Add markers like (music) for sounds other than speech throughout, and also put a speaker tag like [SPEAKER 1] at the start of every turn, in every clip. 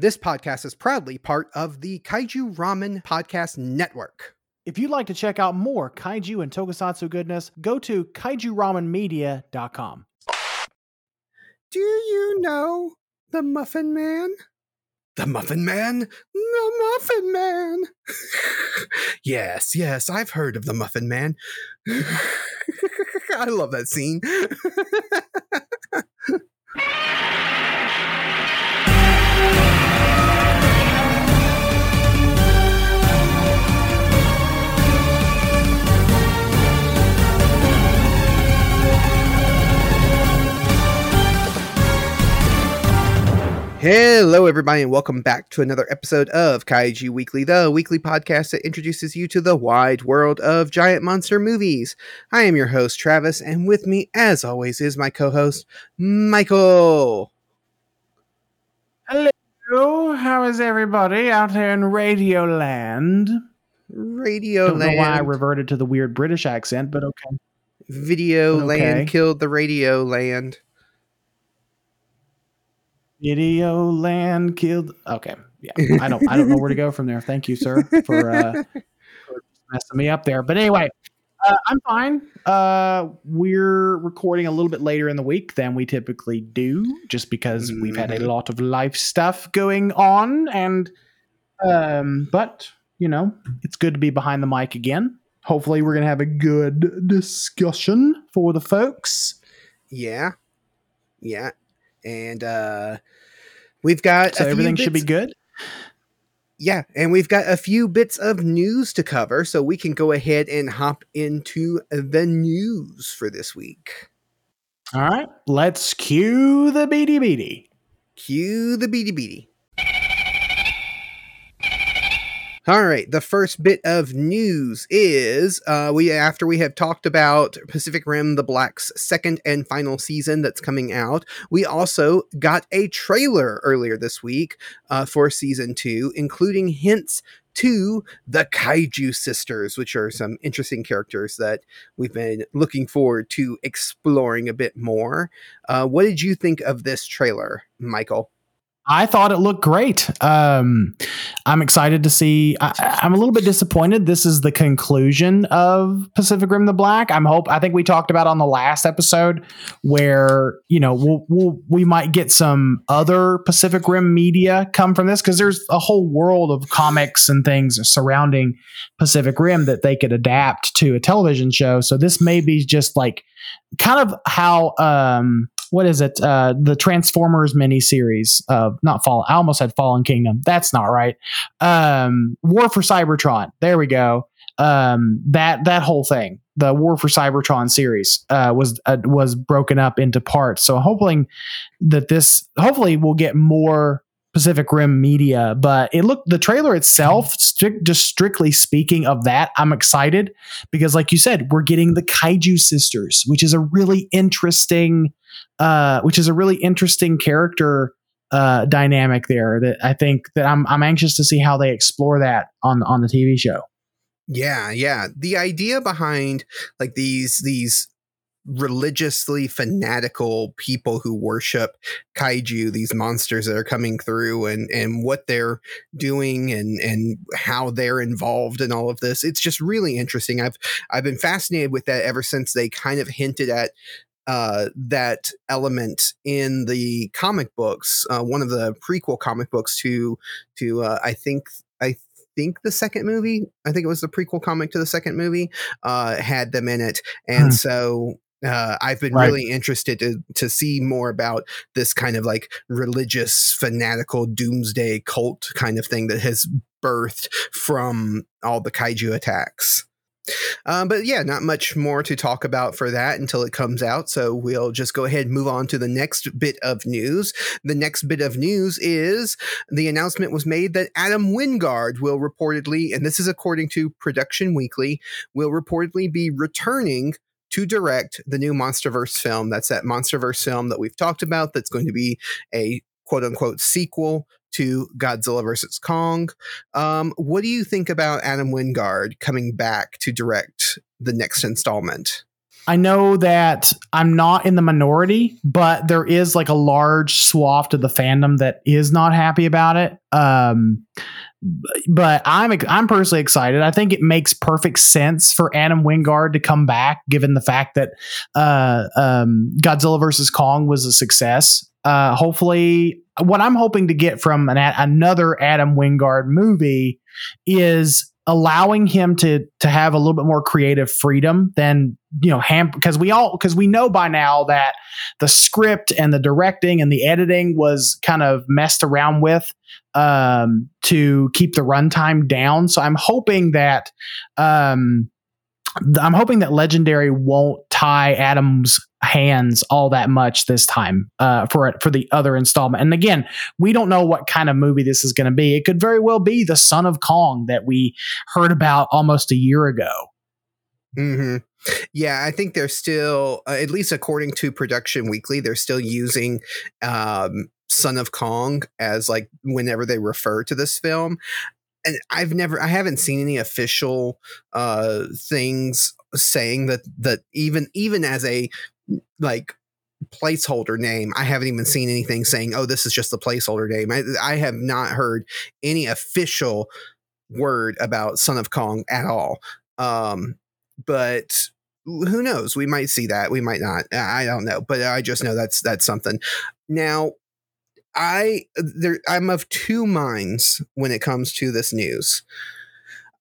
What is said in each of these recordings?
[SPEAKER 1] This podcast is proudly part of the Kaiju Ramen Podcast Network.
[SPEAKER 2] If you'd like to check out more kaiju and tokusatsu goodness, go to kaijuramenmedia.com.
[SPEAKER 1] Do you know the Muffin Man? The Muffin Man? The Muffin Man! (laughs) yes, yes, I've heard of the Muffin Man. (laughs) I love that scene. (laughs) Hello, everybody, and welcome back to another episode of Kaiju Weekly, the weekly podcast that introduces you to the wide world of giant monster movies. I am your host, Travis, and with me, as always, is my co host, Michael.
[SPEAKER 2] Hello, how is everybody out there in Radio Land?
[SPEAKER 1] Radio
[SPEAKER 2] Don't know why I reverted to the weird British accent, but okay.
[SPEAKER 1] Video
[SPEAKER 2] Okay.
[SPEAKER 1] Land killed the Radio Land.
[SPEAKER 2] Video Land killed. Okay, yeah, I don't, I don't know where to go from there. Thank you, sir, (laughs) for, uh, for messing me up there. But anyway, uh, I'm fine. Uh, we're recording a little bit later in the week than we typically do, just because we've had a
[SPEAKER 1] Mhm.
[SPEAKER 2] lot of life stuff going on, and um, but you know, it's good to be behind the mic again. Hopefully, we're gonna have a good discussion for the folks.
[SPEAKER 1] Yeah. Yeah. And uh we've got
[SPEAKER 2] So everything should be good.
[SPEAKER 1] Yeah, and we've got a few bits of news to cover, so we can go ahead and hop into the news for this week.
[SPEAKER 2] All right, let's cue the beady beady.
[SPEAKER 1] Cue the beady beady. All right, the first bit of news is uh, we after we have talked about Pacific Rim: The Black's second and final season that's coming out. We also got a trailer earlier this week uh, for season two, including hints to the Kaiju Sisters, which are some interesting characters that we've been looking forward to exploring a bit more. Uh, what did you think of this trailer, Michael?
[SPEAKER 2] I thought it looked great. Um, I'm excited to see. I, I'm a little bit disappointed. This is the conclusion of Pacific Rim: The Black. I'm hope. I think we talked about on the last episode where you know we'll, we'll we might get some other Pacific Rim media come from this because there's a whole world of comics and things surrounding Pacific Rim that they could adapt to a television show. So this may be just like kind of how um what is it? Uh the transformers miniseries uh not fall i almost said fallen kingdom. That's not right. Um war for cybertron. There we go. Um that that whole thing the war for cybertron series uh was uh, was broken up into parts. So hoping that this hopefully we'll get more Pacific Rim media, but it looked the trailer itself, strict, just strictly speaking of that, I'm excited because, like you said, we're getting the Kaiju sisters, which is a really interesting, uh, which is a really interesting character uh, dynamic there. That I think that I'm I'm anxious to see how they explore that on on the TV show.
[SPEAKER 1] Yeah, yeah. The idea behind like these these religiously fanatical people who worship kaiju these monsters that are coming through and and what they're doing and and how they're involved in all of this it's just really interesting i've i've been fascinated with that ever since they kind of hinted at uh, that element in the comic books, uh, one of the prequel comic books to to uh, I think I think the second movie, I think it was the prequel comic to the second movie, uh, had them in it, and
[SPEAKER 2] Hmm.
[SPEAKER 1] so. Uh, I've been
[SPEAKER 2] Right.
[SPEAKER 1] really interested to to see more about this kind of like religious, fanatical, doomsday cult kind of thing that has birthed from all the kaiju attacks. Um, but yeah, not much more to talk about for that until it comes out. So we'll just go ahead and move on to the next bit of news. The next bit of news is the announcement was made that Adam Wingard will reportedly, and this is according to Production Weekly, will reportedly be returning to direct the new Monsterverse film. That's that Monsterverse film that we've talked about. That's going to be a quote unquote sequel to Godzilla vs. Kong. Um, what do you think about Adam Wingard coming back to direct the next installment?
[SPEAKER 2] I know that I'm not in the minority, but there is like a large swath of the fandom that is not happy about it. Um, but I'm I'm personally excited. I think it makes perfect sense for Adam Wingard to come back, given the fact that uh, um, Godzilla versus Kong was a success. Uh, hopefully, what I'm hoping to get from an, another Adam Wingard movie is allowing him to to have a little bit more creative freedom than you know ham because we all because we know by now that the script and the directing and the editing was kind of messed around with um, to keep the runtime down so i'm hoping that um, I'm hoping that Legendary won't tie Adam's hands all that much this time uh, for for the other installment. And again, we don't know what kind of movie this is going to be. It could very well be the Son of Kong that we heard about almost a year ago.
[SPEAKER 1] hmm Yeah, I think they're still, uh, at least according to Production Weekly, they're still using um, Son of Kong as like whenever they refer to this film and I've never, I haven't seen any official uh, things saying that that even even as a like placeholder name, I haven't even seen anything saying, "Oh, this is just the placeholder name." I, I have not heard any official word about Son of Kong at all. Um, but who knows? We might see that. We might not. I don't know. But I just know that's that's something. Now, I uh, there I'm of two minds when it comes to this news.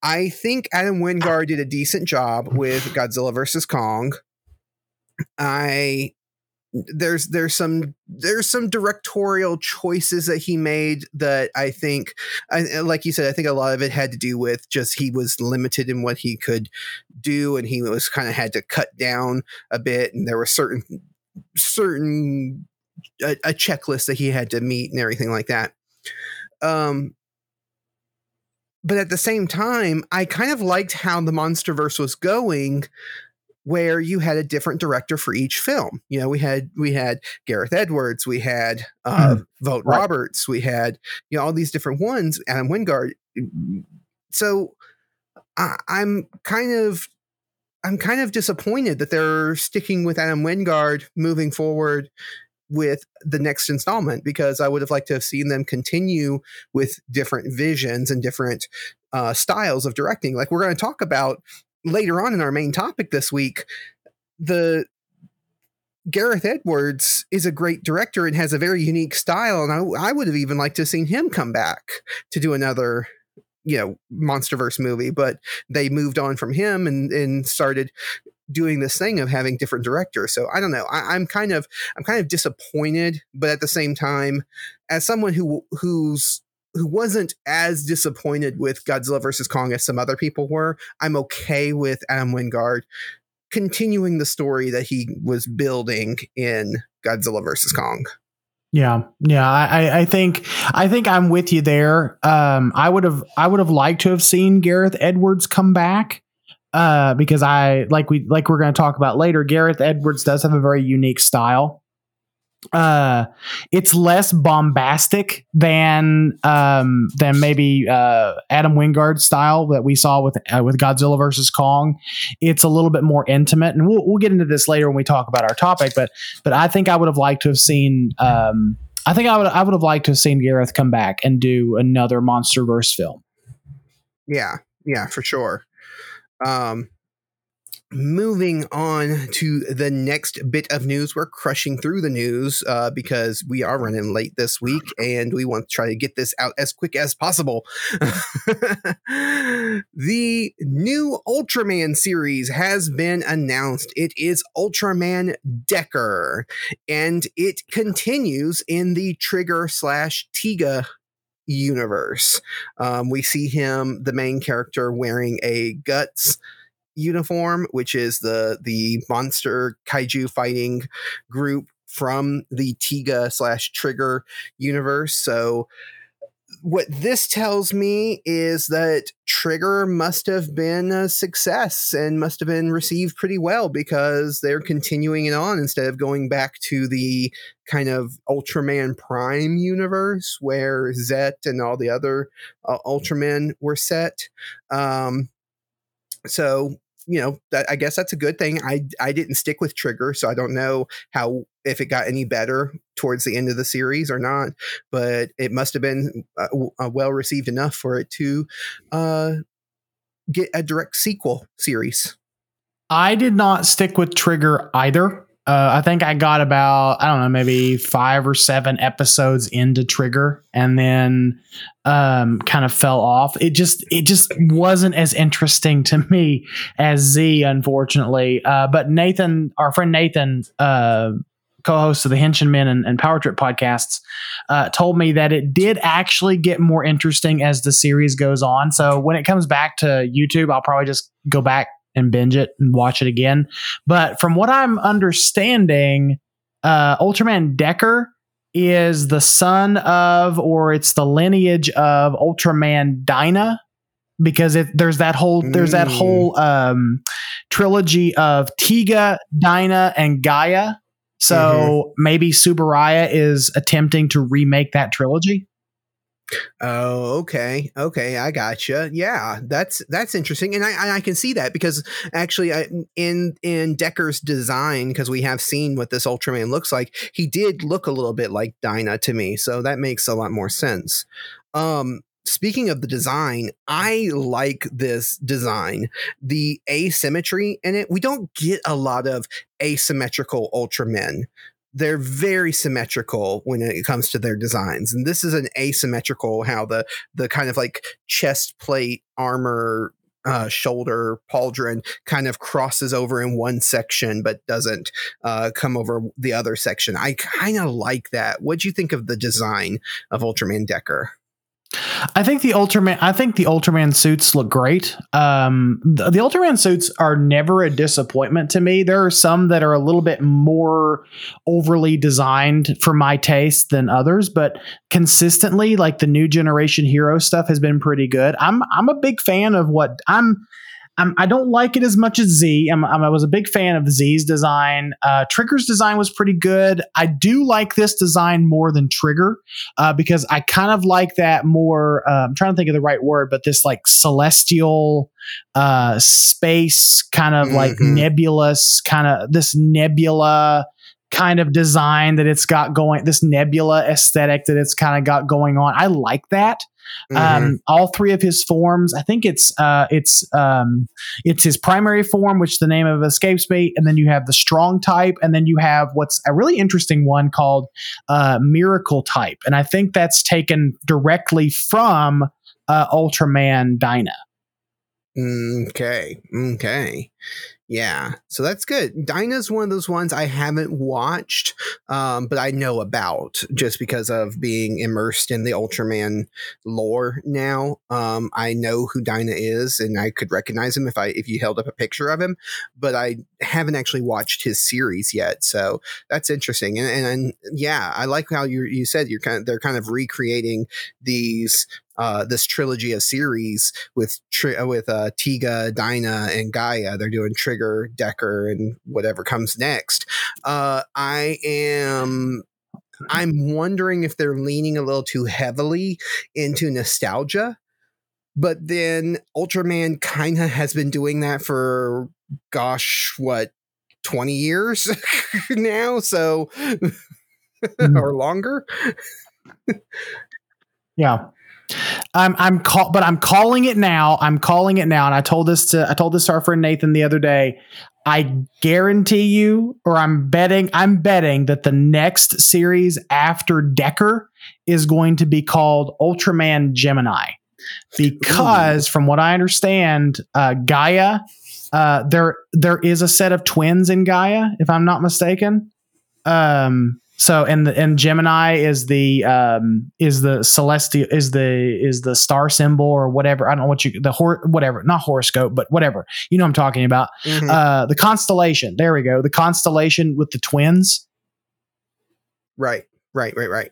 [SPEAKER 1] I think Adam Wingard did a decent job with Godzilla versus Kong. I there's there's some there's some directorial choices that he made that I think I, like you said I think a lot of it had to do with just he was limited in what he could do and he was kind of had to cut down a bit and there were certain certain a, a, checklist that he had to meet and everything like that. Um, but at the same time, I kind of liked how the MonsterVerse was going, where you had a different director for each film. You know, we had we had Gareth Edwards, we had uh, mm, Vogt right. Roberts, we had you know all these different ones. Adam Wingard. So I, I'm kind of I'm kind of disappointed that they're sticking with Adam Wingard moving forward with the next installment because I would have liked to have seen them continue with different visions and different uh, styles of directing. Like we're going to talk about later on in our main topic this week. The Gareth Edwards is a great director and has a very unique style, and I, I would have even liked to have seen him come back to do another you know monsterverse movie but they moved on from him and and started doing this thing of having different directors. So I don't know. I, am kind of I'm kind of disappointed, but at the same time, as someone who who's who wasn't as disappointed with Godzilla versus Kong as some other people were, I'm okay with Adam Wingard continuing the story that he was building in Godzilla versus Kong.
[SPEAKER 2] Yeah, yeah, I, I think I think I'm with you there. Um, I would have I would have liked to have seen Gareth Edwards come back uh, because I like we like we're going to talk about later. Gareth Edwards does have a very unique style. Uh, it's less bombastic than um than maybe uh Adam Wingard style that we saw with uh, with Godzilla versus Kong. It's a little bit more intimate, and we'll we'll get into this later when we talk about our topic. But but I think I would have liked to have seen um I think I would I would have liked to have seen Gareth come back and do another MonsterVerse film.
[SPEAKER 1] Yeah, yeah, for sure. Um, moving on to the next bit of news. We're crushing through the news uh, because we are running late this week and we want to try to get this out as quick as possible. (laughs) The new ultraman series has been announced. It is ultraman decker and it continues in the trigger slash tiga universe. Um, we see him, the main character, wearing a guts uniform, which is the the monster kaiju fighting group from the Tiga slash Trigger universe. So what this tells me is that Trigger must have been a success and must have been received pretty well because they're continuing it on instead of going back to the kind of Ultraman Prime universe where Zet and all the other uh, Ultramen were set. Um, so you know, that, I guess that's a good thing. I I didn't stick with Trigger, so I don't know how if it got any better towards the end of the series or not. But it must have been uh, uh, well received enough for it to uh, get a direct sequel series.
[SPEAKER 2] I did not stick with Trigger either. Uh, I think I got about I don't know maybe five or seven episodes into Trigger, and then um, kind of fell off. It just it just wasn't as interesting to me as Z, unfortunately. Uh, but Nathan, our friend Nathan, uh, co-host of the Henchmen and, and Power Trip podcasts, uh, told me that it did actually get more interesting as the series goes on. So when it comes back to YouTube, I'll probably just go back and binge it and watch it again. But from what I'm understanding, uh, Ultraman Decker is the son of, or it's the lineage of Ultraman Dyna, because it, there's that whole there's that
[SPEAKER 1] Mm.
[SPEAKER 2] whole um, trilogy of Tiga, Dyna, and Gaia. So maybe Tsuburaya is attempting to remake that trilogy.
[SPEAKER 1] Oh, okay, okay, I gotcha. Yeah, that's that's interesting, and I I can see that because actually, I, in in Decker's design, because we have seen what this Ultraman looks like, he did look a little bit like Dyna to me, so that makes a lot more sense. Um, speaking of the design, I like this design. The asymmetry in it, we don't get a lot of asymmetrical Ultramen they're very symmetrical when it comes to their designs. And this is an asymmetrical how the the kind of like chest plate armor uh, shoulder pauldron kind of crosses over in one section but doesn't uh, come over the other section. I kind of like that. What do you think of the design of ultraman decker
[SPEAKER 2] I think the Ultraman. I think the Ultraman suits look great. Um, the, the Ultraman suits are never a disappointment to me. There are some that are a little bit more overly designed for my taste than others, but consistently, like the new generation hero stuff has been pretty good. I'm I'm a big fan of what I'm. I'm, I don't like it as much as Z. I'm, I was a big fan of Z's design. Uh, Trigger's design was pretty good. I do like this design more than Trigger uh, because I kind of like that more. Uh, I'm trying to think of the right word, but this like celestial uh, space, kind of like
[SPEAKER 1] Mhm.
[SPEAKER 2] nebulous, kind of this nebula kind of design that it's got going. This nebula aesthetic that it's kind of got going on. I like that.
[SPEAKER 1] Mhm.
[SPEAKER 2] Um, all three of his forms. I think it's uh, it's um, it's his primary form, which the name of escapes me, and then you have the strong type, and then you have what's a really interesting one called uh, miracle type, and I think that's taken directly from uh, Ultraman Dyna.
[SPEAKER 1] Okay. Okay. Yeah. So that's good. Dyna's one of those ones I haven't watched, um, but I know about just because of being immersed in the Ultraman lore now. Um, I know who Dyna is and I could recognize him if I if you held up a picture of him, but I haven't actually watched his series yet. So that's interesting. And, and, yeah, I like how you you said you're kind of they're kind of recreating these uh, this trilogy of series with tri- with uh, Tiga, Dyna, and Gaia. They're doing Trigger, Decker, and whatever comes next. Uh, I am. I'm wondering if they're leaning a little too heavily into nostalgia, but then Ultraman kind of has been doing that for, gosh, what, 20 years (laughs) now? So, or longer? (laughs)
[SPEAKER 2] Yeah. I'm I'm call, but I'm calling it now. I'm calling it now, and I told this to I told this to our friend Nathan the other day. I guarantee you, or I'm betting, I'm betting that the next series after Decker is going to be called Ultraman Gemini, because from what I understand, uh, Gaia, uh, there there is a set of twins in Gaia, if I'm not mistaken. Um, so and the and Gemini is the um is the celestial is the is the star symbol or whatever I don't know what you the hor whatever not horoscope but whatever you know what I'm talking about
[SPEAKER 1] Mhm.
[SPEAKER 2] uh the constellation there we go the constellation with the twins
[SPEAKER 1] Right, right, right, right.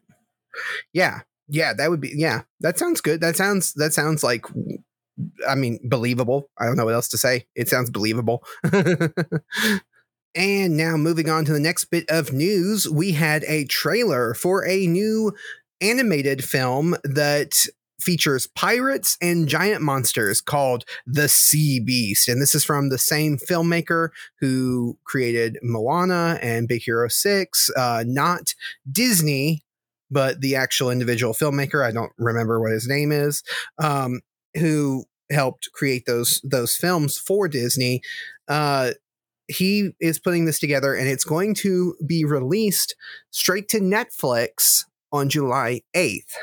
[SPEAKER 1] Yeah, yeah, that would be yeah. That sounds good. That sounds that sounds like I mean believable. I don't know what else to say. It sounds believable. (laughs) and now moving on to the next bit of news, we had a trailer for a new animated film that features pirates and giant monsters called the Sea Beast. And this is from the same filmmaker who created Moana and Big Hero 6, uh, not Disney, but the actual individual filmmaker. I don't remember what his name is, um, who helped create those those films for Disney. Uh, he is putting this together and it's going to be released straight to Netflix on July 8th.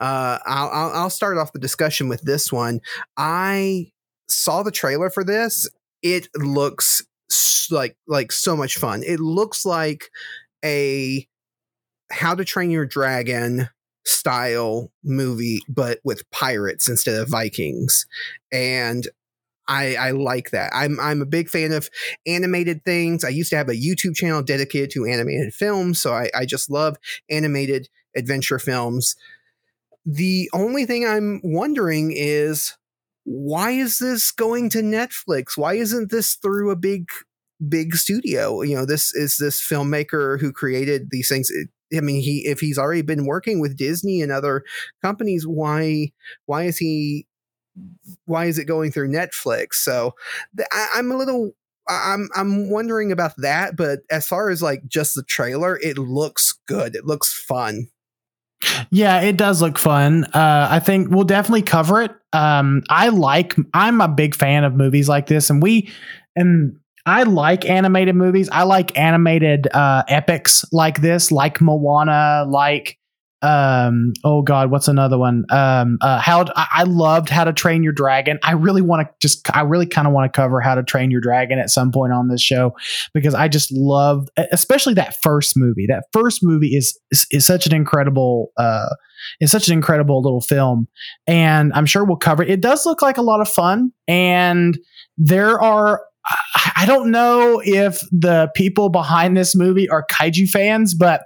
[SPEAKER 1] Uh, I'll, I'll start off the discussion with this one. I saw the trailer for this. It looks like like so much fun. It looks like a How to Train Your Dragon style movie, but with pirates instead of Vikings. And I, I like that. I'm I'm a big fan of animated things. I used to have a YouTube channel dedicated to animated films, so I, I just love animated adventure films. The only thing I'm wondering is why is this going to Netflix? Why isn't this through a big big studio? You know, this is this filmmaker who created these things. I mean, he if he's already been working with Disney and other companies, why why is he why is it going through Netflix? So I, I'm a little I'm I'm wondering about that, but as far as like just the trailer, it looks good. It looks fun.
[SPEAKER 2] Yeah, it does look fun. Uh, I think we'll definitely cover it. Um, I like. I'm a big fan of movies like this, and we and I like animated movies. I like animated uh, epics like this, like Moana, like um oh god what's another one? Um uh how I, loved how to train your dragon. I really want to just i really kind of want to cover how to train your dragon at some point on this show because i just love especially that first movie. That first movie is is, is such an incredible uh is such an incredible little film and i'm sure we'll cover it. It does look like a lot of fun and there are I don't know if the people behind this movie are kaiju fans, but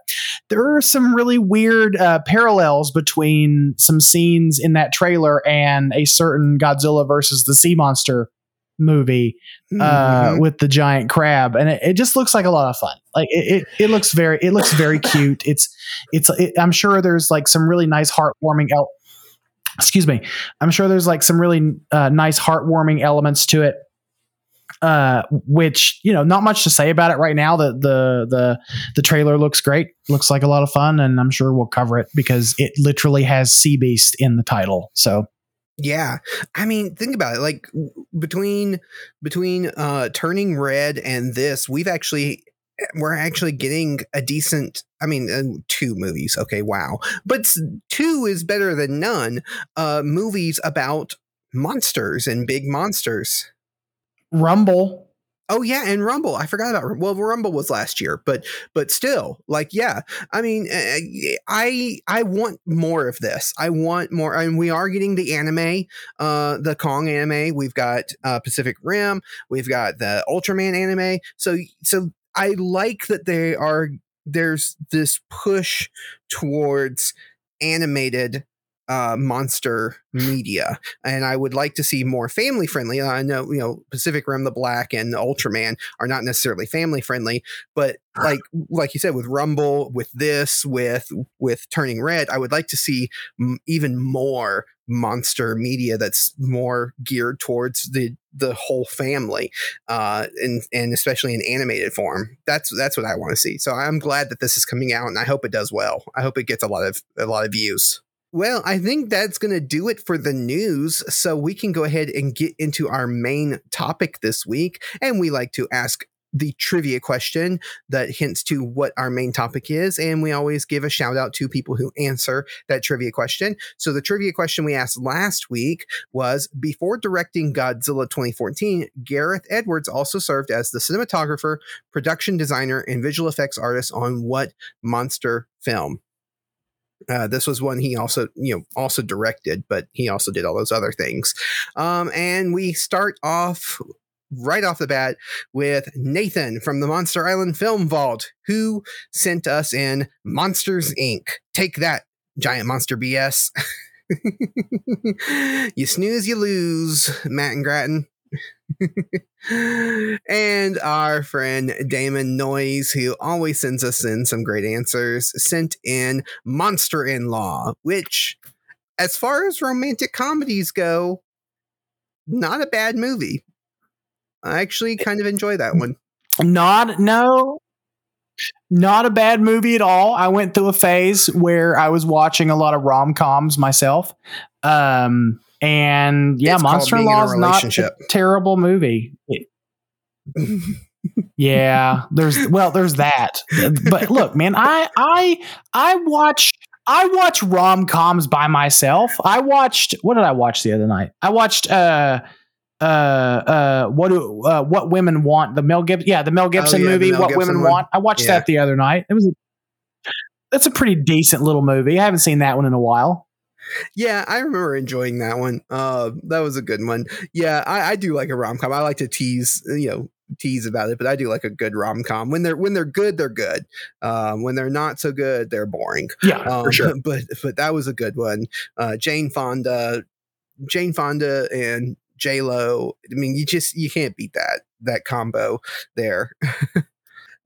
[SPEAKER 2] there are some really weird uh, parallels between some scenes in that trailer and a certain Godzilla versus the Sea Monster movie uh, mm-hmm. with the giant crab, and it, it, just looks like a lot of fun. Like it, it, it looks very, it looks very (laughs) cute. It's, it's. It, I'm sure there's like some really nice, heartwarming. El- Excuse me. I'm sure there's like some really uh, nice, heartwarming elements to it uh, which you know, not much to say about it right now. The the the the trailer looks great, looks like a lot of fun, and I'm sure we'll cover it because it literally has Sea Beast in the title. So
[SPEAKER 1] yeah. I mean, think about it. Like between between uh turning red and this, we've actually we're actually getting a decent I mean, uh, two movies. Okay, wow. But two is better than none. Uh movies about monsters and big monsters.
[SPEAKER 2] Rumble.
[SPEAKER 1] Oh yeah, and Rumble. I forgot about well, Rumble was last year, but but still, like yeah. I mean, eh, eh, I I want more of this. I want more. I mean, we are getting the anime, uh, the Kong anime. We've got uh, Pacific Rim. We've got the Ultraman anime. So so I like that they are. There's this push towards animated uh, monster media, and I would like to see more family friendly. I know you know Pacific Rim, the Black, and Ultraman are not necessarily family friendly, but (sighs) like like you said with Rumble, with this, with with Turning Red, I would like to see m- even more monster media that's more geared towards the the whole family uh and and especially in animated form. That's that's what i want to see. So i'm glad that this is coming out and i hope it does well. I hope it gets a lot of a lot of views well, I think that's going to do it for the news. So we can go ahead and get into our main topic this week. And we like to ask the trivia question that hints to what our main topic is. And we always give a shout out to people who answer that trivia question. So the trivia question we asked last week was before directing Godzilla 2014, Gareth Edwards also served as the cinematographer, production designer, and visual effects artist on what monster film? Uh, this was one he also, you know, also directed, but he also did all those other things. Um, and we start off right off the bat with Nathan from the Monster Island Film Vault, who sent us in Monsters Inc. Take that, giant monster BS. (laughs) you snooze, you lose, Matt and Grattan. (laughs) and our friend Damon Noyes, who always sends us in some great answers, sent in Monster in Law, which as far as romantic comedies go, not a bad movie. I actually kind of enjoy that one.
[SPEAKER 2] Not no, not a bad movie at all. I went through a phase where I was watching a lot of rom coms myself. Um, and yeah,
[SPEAKER 1] It's
[SPEAKER 2] Monster in
[SPEAKER 1] being in a
[SPEAKER 2] Law is not a terrible movie. Yeah, there's well, there's that. But look, man, I I I watch I watch rom coms by myself. I watched what did I watch the other night? I watched uh uh uh what do uh, what women want the Mel Gibson yeah the Mel Gibson
[SPEAKER 1] yeah,
[SPEAKER 2] movie
[SPEAKER 1] Mel
[SPEAKER 2] what
[SPEAKER 1] Gibson
[SPEAKER 2] women
[SPEAKER 1] one.
[SPEAKER 2] want I watched
[SPEAKER 1] Yeah.
[SPEAKER 2] that the other night it was a, that's a pretty decent little movie I haven't seen that one in a while
[SPEAKER 1] Yeah, I remember enjoying that one. Uh, that was a good one. Yeah, I, I do like a rom com. I like to tease, you know, tease about it, but I do like a good rom com. When they're when they're good, they're good. Um, when they're not so good, they're boring.
[SPEAKER 2] yeah
[SPEAKER 1] Um,
[SPEAKER 2] for sure (laughs)
[SPEAKER 1] But but that was a good one. Uh, Jane Fonda, Jane Fonda and J Lo. I mean, you just you can't beat that that combo there. (laughs)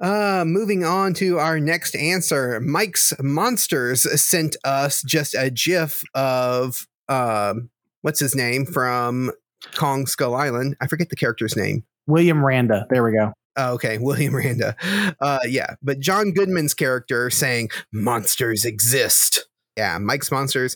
[SPEAKER 1] Uh, moving on to our next answer. Mike's Monsters sent us just a GIF of um, what's his name from Kong Skull Island. I forget the character's name.
[SPEAKER 2] William Randa there we go
[SPEAKER 1] Oh, okay, (laughs) William Randa. Uh, yeah, but John Goodman's character saying monsters exist. Yeah, Mike's Monsters,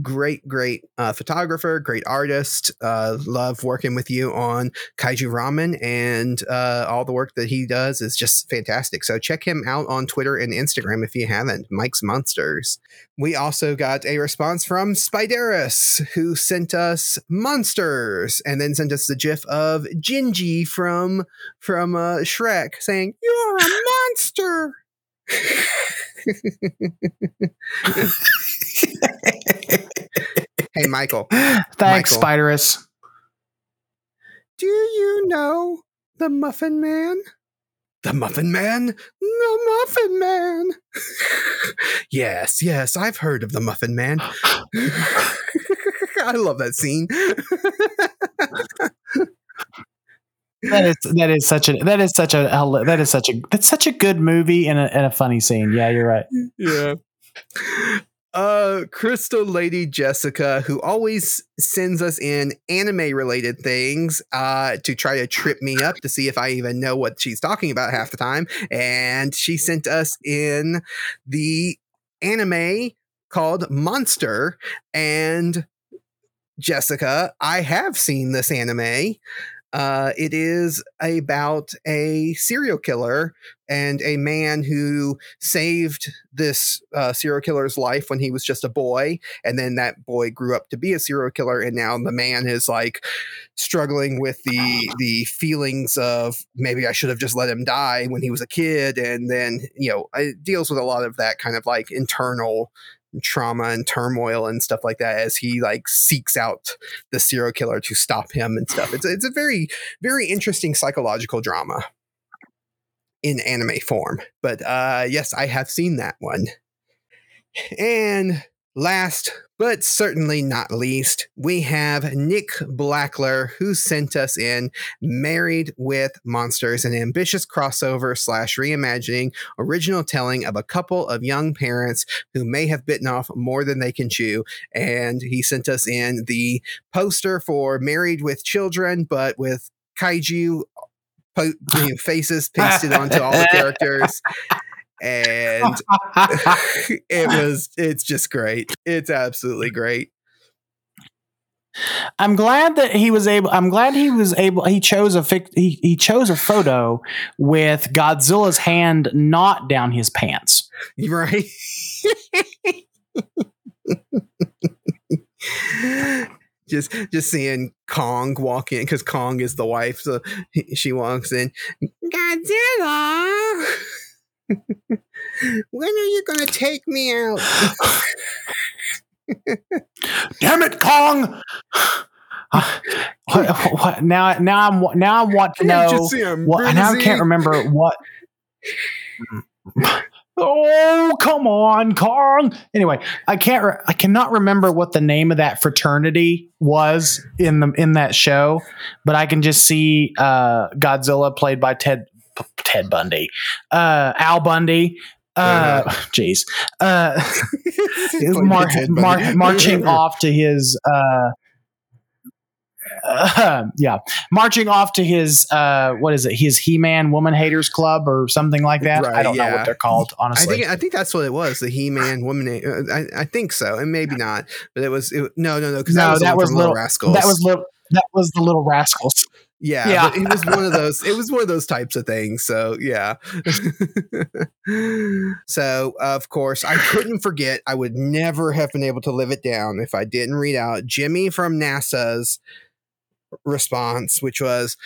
[SPEAKER 1] great, great uh, photographer, great artist. Uh, love working with you on Kaiju Ramen, and uh, all the work that he does is just fantastic. So check him out on Twitter and Instagram if you haven't. Mike's Monsters. We also got a response from Spideris, who sent us monsters, and then sent us the GIF of Gingy from from uh, Shrek saying, "You're a monster." (laughs) (laughs) hey, Michael,
[SPEAKER 2] thanks
[SPEAKER 1] Michael.
[SPEAKER 2] Spiderus
[SPEAKER 1] do you know the Muffin Man? The Muffin Man? The Muffin Man. (laughs) yes, yes, I've heard of the Muffin Man. (laughs) I love that scene.
[SPEAKER 2] That is that is such a that is such a that is such a that's such a good movie and a, and a funny scene yeah you're right
[SPEAKER 1] yeah. Uh, Crystal Lady Jessica, who always sends us in anime related things, uh, to try to trip me up to see if I even know what she's talking about half the time. And she sent us in the anime called Monster. And Jessica, I have seen this anime. Uh, it is about a serial killer and a man who saved this uh, serial killer's life when he was just a boy. And then that boy grew up to be a serial killer. And now the man is like struggling with the, the feelings of maybe I should have just let him die when he was a kid. And then, you know, it deals with a lot of that kind of like internal trauma and turmoil and stuff like that as he like seeks out the serial killer to stop him and stuff. It's it's a very very interesting psychological drama in anime form. But uh yes, I have seen that one. And last but certainly not least, we have Nick Blackler who sent us in Married with Monsters, an ambitious crossover slash reimagining original telling of a couple of young parents who may have bitten off more than they can chew. And he sent us in the poster for Married with Children, but with kaiju po- you know, faces pasted onto all the (laughs) characters. And (laughs) it was, it's just great. It's absolutely great.
[SPEAKER 2] I'm glad that he was able. I'm glad he was able. He chose a fic, he he chose a photo with Godzilla's hand not down his pants. (laughs)
[SPEAKER 1] Right? just just seeing Kong walk in because Kong is the wife, so he- she walks in. Godzilla, when are you gonna take me out? (laughs)
[SPEAKER 2] Damn it, Kong! what, what, now, now I'm now I want to know.
[SPEAKER 1] Just see him
[SPEAKER 2] What, now I can't remember what. Oh come on, Kong! Anyway, I can't. Re- I cannot remember what the name of that fraternity was in the in that show, but I can just see uh, Godzilla played by Ted Ted Bundy, uh, Al Bundy, Uh, (laughs) jeez. Uh, (laughs) (laughs) mar- mar- marching off to his uh, uh, yeah, marching off to his uh, what is it? His He-Man Woman Haters Club or something like that. Right, I don't yeah. know what they're called. Honestly,
[SPEAKER 1] I think I think that's what it was. The He-Man Woman. Uh, I, I think so, and maybe not. But it was it, no, no, no. Because no, that was, that was little, little Rascals.
[SPEAKER 2] That was little. That was the Little Rascals.
[SPEAKER 1] Yeah, yeah. it was one of those. It was one of those types of things. So yeah. (laughs) so of course, I couldn't forget. I would never have been able to live it down if I didn't read out Jimmy from NASA's response, which was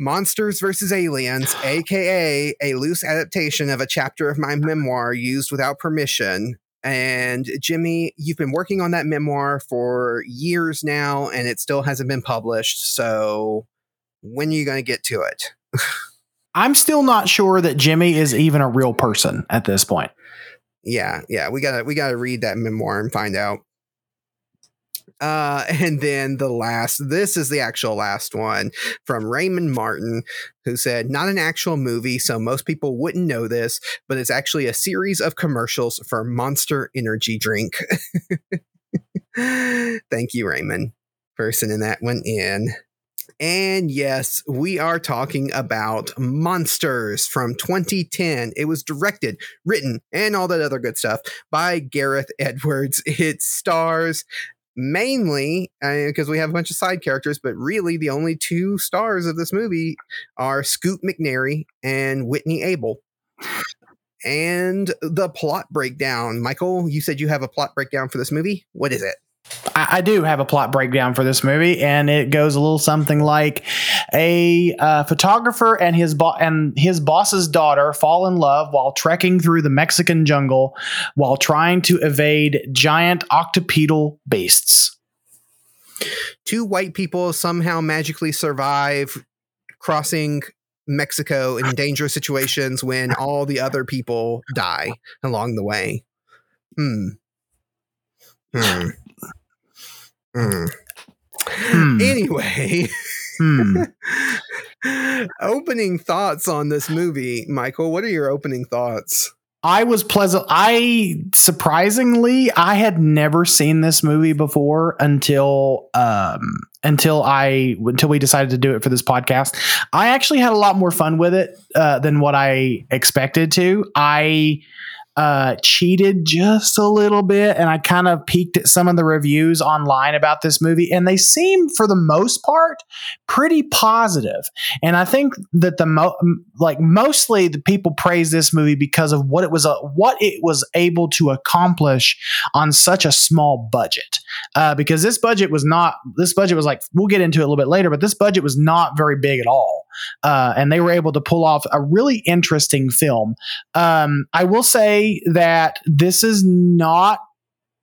[SPEAKER 1] Monsters versus Aliens, (gasps) aka a loose adaptation of a chapter of my memoir used without permission. And Jimmy, you've been working on that memoir for years now, and it still hasn't been published. So when are you going to get to it?
[SPEAKER 2] I'm still not sure that Jimmy is even a real person at this point.
[SPEAKER 1] Yeah, yeah, we gotta we gotta read that memoir and find out. Uh, (laughs) and then the last, this is the actual last one from Raymond Martin, who said, Not an actual movie, so most people wouldn't know this, but it's actually a series of commercials for Monster Energy Drink. (laughs) Thank you, Raymond, for sending that one in. And yes, we are talking about Monsters from 2010. It was directed, written, and all that other good stuff by Gareth Edwards. It stars mainly because uh, we have a bunch of side characters, but really the only two stars of this movie are Scoot McNairy and Whitney Able. And the plot breakdown. Michael, you said you have a plot breakdown for this movie. What is it?
[SPEAKER 2] I, I, do have a plot breakdown for this movie, and it goes a little something like a uh, photographer and his bo- and his boss's daughter fall in love while trekking through the Mexican jungle while trying to evade giant octopedal beasts.
[SPEAKER 1] Two white people somehow magically survive crossing Mexico in dangerous situations when all the other people die along the way. Hmm. Hmm. Mm. Hmm. Anyway, hmm. (laughs) opening thoughts on this movie, Michael. What are your opening thoughts?
[SPEAKER 2] I was pleasant. I surprisingly, I had never seen this movie before until um, until I until we decided to do it for this podcast. I actually had a lot more fun with it uh, than what I expected to. I uh, cheated just a little bit, and I kind of peeked at some of the reviews online about this movie, and they seem, for the most part, pretty positive. And I think that the mo- like mostly the people praise this movie because of what it was, uh, what it was able to accomplish on such a small budget. Uh, because this budget was not, this budget was like we'll get into it a little bit later, but this budget was not very big at all, uh, and they were able to pull off a really interesting film. Um, I will say that this is not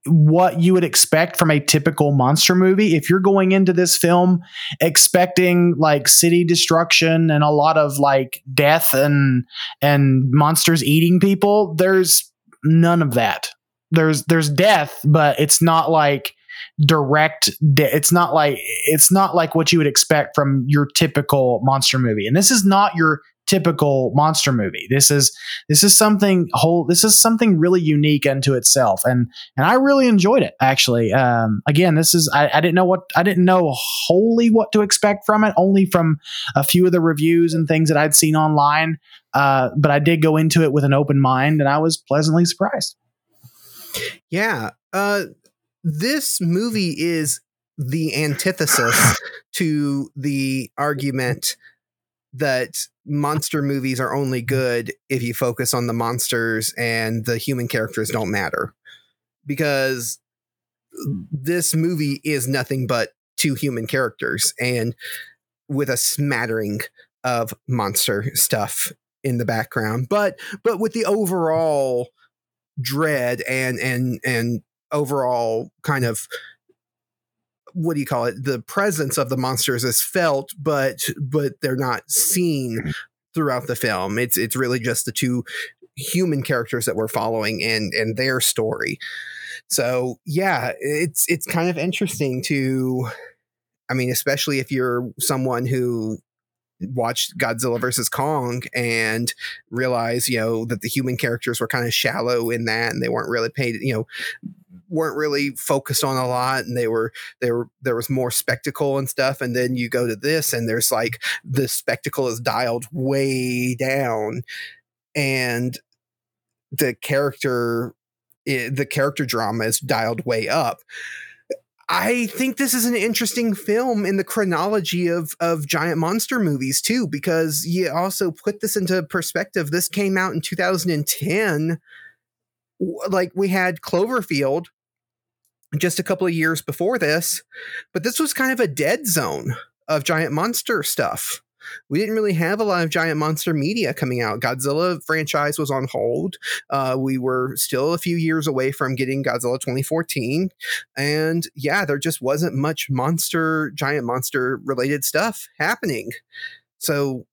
[SPEAKER 2] what you would expect from a typical monster movie. If you're going into this film expecting like city destruction and a lot of like death and and monsters eating people, there's none of that. There's there's death, but it's not like direct de- it's not like it's not like what you would expect from your typical monster movie. And this is not your typical monster movie. This is this is something whole. This is something really unique unto itself, and and I really enjoyed it. Actually, um, again, this is I, I didn't know what I didn't know wholly what to expect from it, only from a few of the reviews and things that I'd seen online. Uh, but I did go into it with an open mind, and I was pleasantly surprised.
[SPEAKER 1] Yeah, uh, this movie is the antithesis (laughs) to the argument that monster movies are only good if you focus on the monsters and the human characters don't matter. Because this movie is nothing but two human characters and with a smattering of monster stuff in the background but but with the overall dread and and and overall kind of what do you call it? The presence of the monsters is felt, but but they're not seen mm-hmm. throughout the film. It's it's really just the two human characters that we're following and and their story. So yeah, it's it's kind of interesting to I mean, especially if you're someone who watched Godzilla versus Kong and realized, you know, that the human characters were kind of shallow in that and they weren't really paid, you know, weren't really focused on a lot and they were they were there was more spectacle and stuff and then you go to this and there's like the spectacle is dialed way down and the character eh, the character drama is dialed way up I think this is an interesting film in the chronology of of giant monster movies too, because you also put this into perspective. This came out in 2010. Like we had Cloverfield just a couple of years before this, but this was kind of a dead zone of giant monster stuff we didn't really have a lot of giant monster media coming out. Godzilla franchise was on hold. Uh, we were still a few years away from getting Godzilla 2014. And yeah, there just wasn't much monster, giant monster related stuff happening. So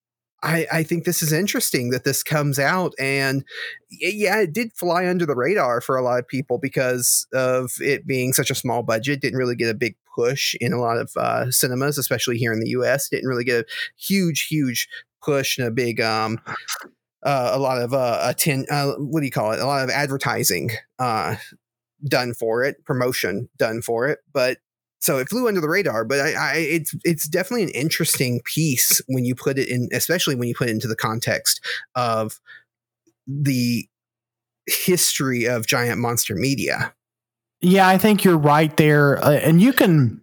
[SPEAKER 1] I, I, think this is interesting that this comes out and yeah it did fly under the radar for a lot of people because of it being such a small budget didn't really get a big push in a lot of uh, cinemas, especially here in the U.S. Didn't really get a huge, huge push and a big um, uh, a lot of uh, attend, uh, what do you call it? A lot of advertising uh, done for it, promotion done for it, but so it flew under the radar. But I, I, it's it's definitely an interesting piece when you put it in, especially when you put it into the context of the history of giant monster media.
[SPEAKER 2] Yeah, I think you're right there. Uh, and you can,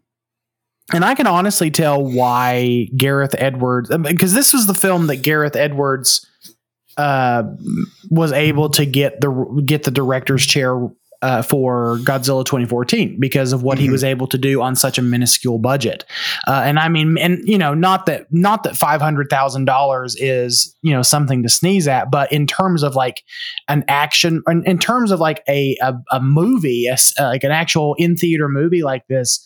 [SPEAKER 2] and I can honestly tell why Gareth Edwards, because this was the film that Gareth Edwards uh, was able to get the get the director's chair uh, for Godzilla 2014 because of what mm-hmm. he was able to do on such a minuscule budget. Uh, and I mean, and you know, not that not that five hundred thousand dollars is you know something to sneeze at, but in terms of like an action, in, in terms of like a a, a movie, a, like an actual in theater movie like this,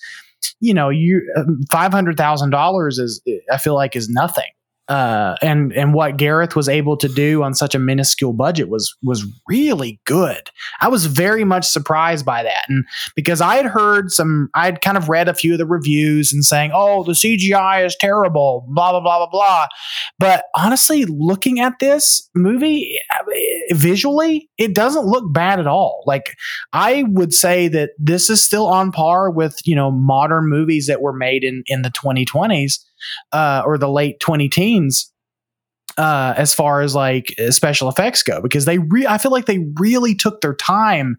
[SPEAKER 2] you know, you um, five hundred thousand dollars is I feel like is nothing uh, and and what Gareth was able to do on such a minuscule budget was was really good. I was very much surprised by that, and because I had heard some, I had kind of read a few of the reviews and saying, "Oh, the CGI is terrible," blah blah blah blah blah. But honestly, looking at this movie visually, it doesn't look bad at all. Like I would say that this is still on par with you know modern movies that were made in in the 2020s uh, or the late 20 teens uh, as far as like uh, special effects go because they re- I feel like they really took their time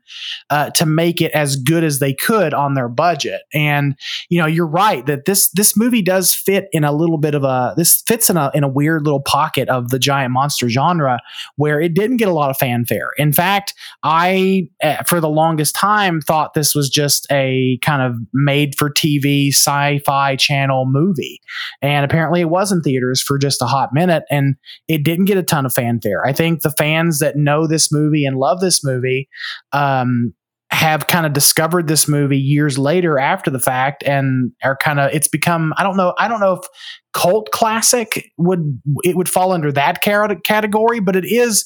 [SPEAKER 2] uh, to make it as good as they could on their budget. And you know you're right that this this movie does fit in a little bit of a this fits in a in a weird little pocket of the giant monster genre where it didn't get a lot of fanfare. In fact I uh, for the longest time thought this was just a kind of made for TV sci-fi channel movie. And apparently it was in theaters for just a hot minute. And it didn't get a ton of fanfare. I think the fans that know this movie and love this movie um, have kind of discovered this movie years later after the fact and are kind of it's become I don't know I don't know if cult classic would it would fall under that category but it is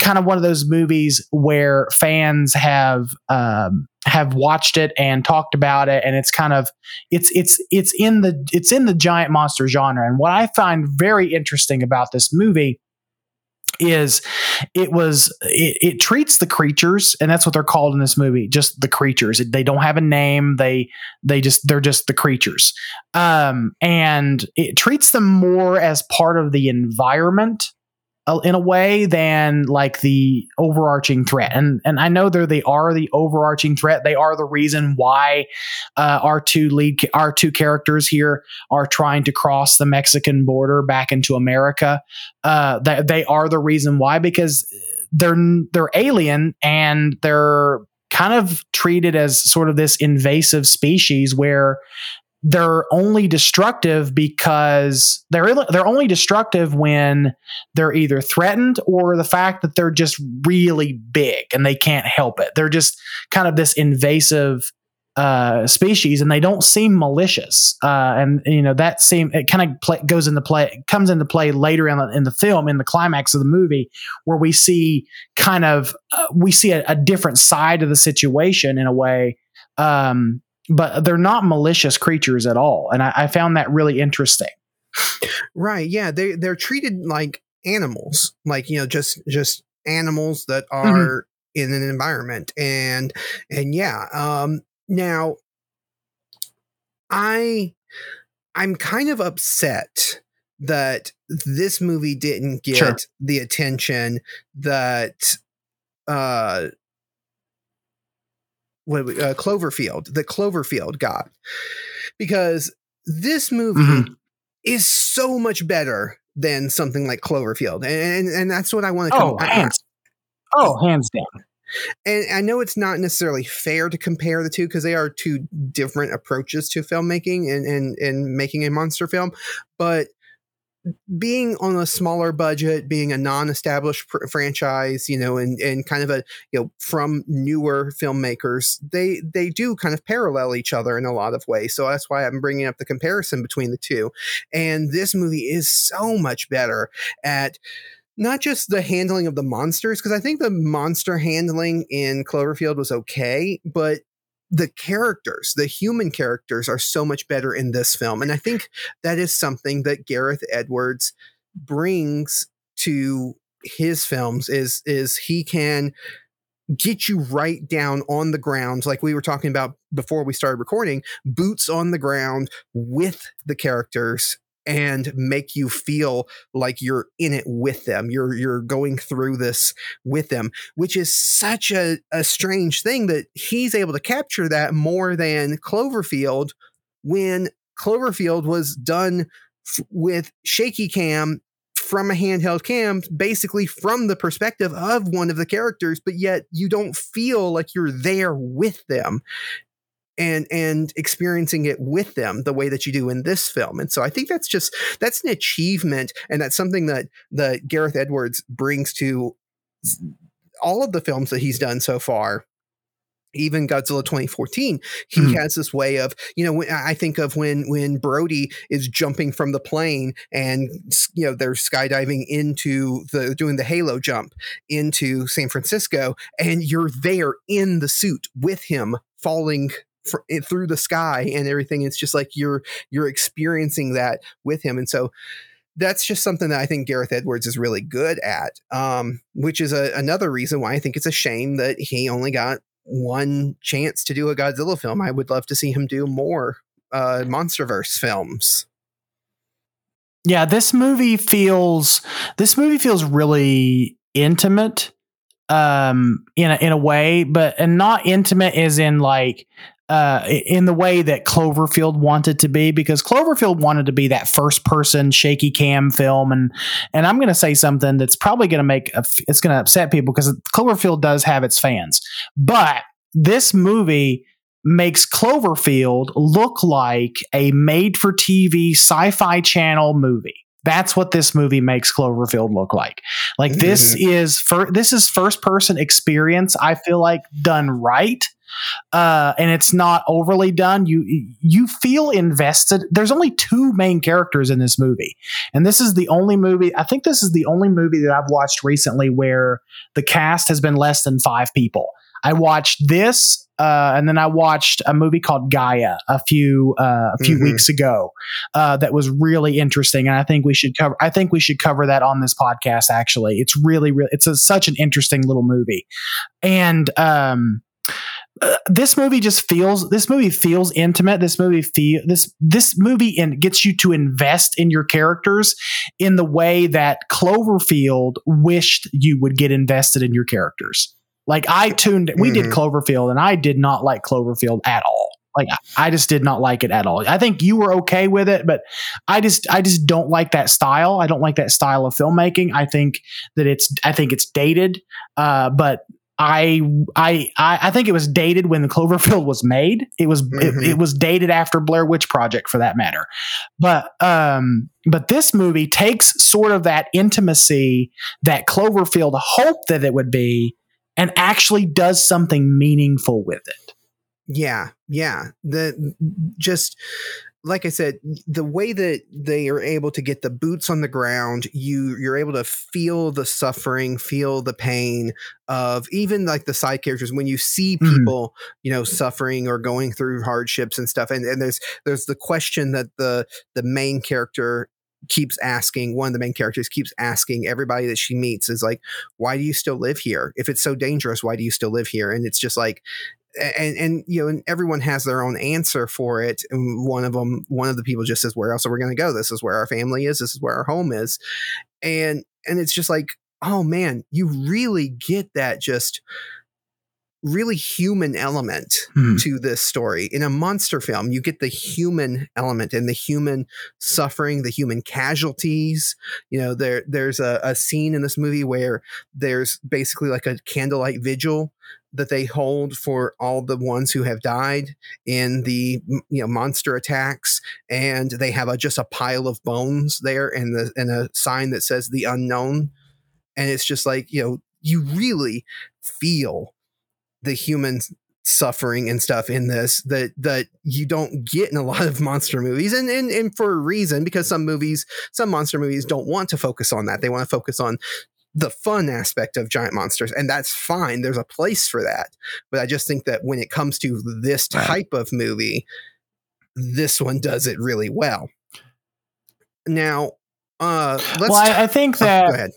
[SPEAKER 2] kind of one of those movies where fans have um, have watched it and talked about it and it's kind of it's it's it's in the it's in the giant monster genre. And what i find very interesting about this movie is it was it, it, treats the creatures and that's what they're called in this movie just the creatures. They don't have a name. They they just they're just the creatures. Um and it treats them more as part of the environment in a way than like the overarching threat. And and I know they're they are the overarching threat. They are the reason why uh, our two lead our two characters here are trying to cross the Mexican border back into America. Uh, that they are the reason why because they're they're alien and they're kind of treated as sort of this invasive species where they're only destructive because they're they're only destructive when they're either threatened or the fact that they're just really big and they can't help it. They're just kind of this invasive uh, species and they don't seem malicious. Uh, and you know that seem it kind of play, goes into play comes into play later in the, in the film in the climax of the movie where we see kind of uh, we see a, a, different side of the situation in a way um, but they're not malicious creatures at all. And I, I found that really interesting.
[SPEAKER 1] Right. Yeah. They they're treated like animals, like you know, just just animals that are mm-hmm. in an environment, and and yeah. Um. Now, I I'm kind of upset that this movie didn't get sure. the attention that uh what uh, Cloverfield, the Cloverfield got, because this movie mm-hmm. is so much better than something like Cloverfield, and and, that's what I want to.
[SPEAKER 2] Oh, hands, oh, hands down.
[SPEAKER 1] And I know it's not necessarily fair to compare the two because they are two different approaches to filmmaking and, and and making a monster film, but being on a smaller budget, being a non-established pr- franchise, you know, and and kind of a you know from newer filmmakers, they they do kind of parallel each other in a lot of ways. So that's why I'm bringing up the comparison between the two. And this movie is so much better at not just the handling of the monsters because I think the monster handling in Cloverfield was okay, but the characters, the human characters, are so much better in this film. And I think that is something that Gareth Edwards brings to his films is is he can get you right down on the ground like we were talking about before we started recording boots on the ground with the characters and make you feel like you're in it with them. You're you're going through this with them, which is such a, a strange thing that he's able to capture that more than Cloverfield when Cloverfield was done f- with shaky cam from a handheld cam, basically from the perspective of one of the characters, but yet you don't feel like you're there with them and and experiencing it with them the way that you do in this film and so i think that's just that's an achievement and that's something that that gareth edwards brings to all of the films that he's done so far even Godzilla 2014, he mm-hmm. has this way of, you know, I think of when when Brody is jumping from the plane and you know they're skydiving into the doing the halo jump into San Francisco, and you're there in the suit with him falling for, through the sky and everything. It's just like you're you're experiencing that with him, and so that's just something that I think Gareth Edwards is really good at. Um, which is a, another reason why I think it's a shame that he only got one chance to do a Godzilla film. I would love to see him do more uh, MonsterVerse films.
[SPEAKER 2] Yeah, this movie feels this movie feels really intimate um in a, in a way but and not intimate as in like uh, in the way that Cloverfield wanted to be, because Cloverfield wanted to be that first person shaky cam film, and and I'm going to say something that's probably going to make a, it's going to upset people because Cloverfield does have its fans, but this movie makes Cloverfield look like a made for TV sci fi channel movie. That's what this movie makes Cloverfield look like. Like mm-hmm. this is for this is first person experience. I feel like done right uh, and it's not overly done. You you feel invested. There's only two main characters in this movie, and this is the only movie. I think this is the only movie that I've watched recently where the cast has been less than five people. I watched this, uh, and then I watched a movie called Gaia a few uh, a few mm-hmm. weeks ago. Uh, that was really interesting, and I think we should cover. I think we should cover that on this podcast. Actually, it's really, really, it's a, such an interesting little movie, and um, uh, this movie just feels this movie feels intimate this movie feel this this movie in, gets you to invest in your characters in the way that cloverfield wished you would get invested in your characters like i tuned we mm-hmm. did cloverfield and i did not like cloverfield at all like I just did not like it at all. I think you were okay with it, but I just I just don't like that style. I don't like that style of filmmaking. I think that it's I think it's dated. Uh, but I, I I think it was dated when the Cloverfield was made. It was mm-hmm. it, it, was dated after Blair Witch Project for that matter. But um but this movie takes sort of that intimacy that Cloverfield hoped that it would be and actually does something meaningful with it.
[SPEAKER 1] Yeah, yeah. The just like I said, the way that they are able to get the boots on the ground, you you're able to feel the suffering, feel the pain of even like the side characters when you see mm-hmm. people, mm. you know, suffering or going through hardships and stuff. And and there's there's the question that the the main character keeps asking one of the main characters keeps asking everybody that she meets is like why do you still live here if it's so dangerous why do you still live here and it's just like and and you know and everyone has their own answer for it and one of them one of the people just says where else are we going to go this is where our family is this is where our home is and and it's just like oh man you really get that just really human element hmm. to this story. In a monster film, you get the human element and the human suffering, the human casualties. You know, there there's a, a scene in this movie where there's basically like a candlelight vigil that they hold for all the ones who have died in the you know monster attacks and they have a, just a pile of bones there and the and a sign that says the unknown. And it's just like you know you really feel the human suffering and stuff in this that that you don't get in a (laughs) lot of monster movies and, and and for a reason because some movies some monster movies don't want to focus on that. They want to focus on the fun aspect of giant monsters and that's fine there's a place for that but i just think that when it comes to this type of movie this one does it really well now uh let's
[SPEAKER 2] well I, I think
[SPEAKER 1] oh,
[SPEAKER 2] that
[SPEAKER 1] go ahead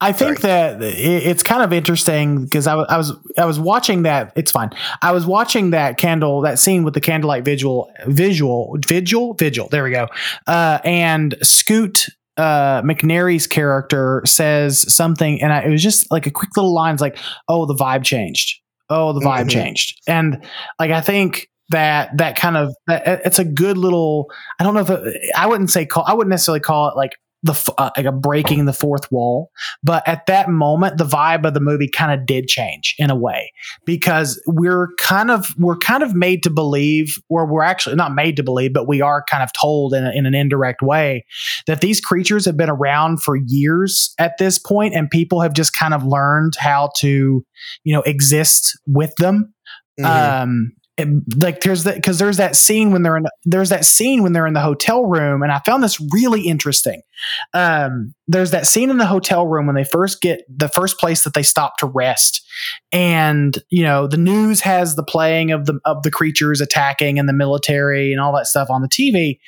[SPEAKER 2] I think Sorry. that it's kind of interesting because I was I was I was watching that. It's fine. I was watching that candle that scene with the candlelight visual visual vigil vigil. There we go. Uh, and Scoot uh, McNairy's character says something, and I, it was just like a quick little line. It's like, "Oh, the vibe changed. Oh, the vibe mm-hmm. changed." And like I think that that kind of that, it's a good little. I don't know if it, I wouldn't say call. I wouldn't necessarily call it like the uh, like a breaking the fourth wall but at that moment the vibe of the movie kind of did change in a way because we're kind of we're kind of made to believe or we're actually not made to believe but we are kind of told in, a, in an indirect way that these creatures have been around for years at this point and people have just kind of learned how to you know exist with them mm-hmm. um like there's that because there's that scene when they're in there's that scene when they're in the hotel room and i found this really interesting. Um there's that scene in the hotel room when they first get the first place that they stop to rest and you know the news has the playing of the of the creatures attacking and the military and all that stuff on the tv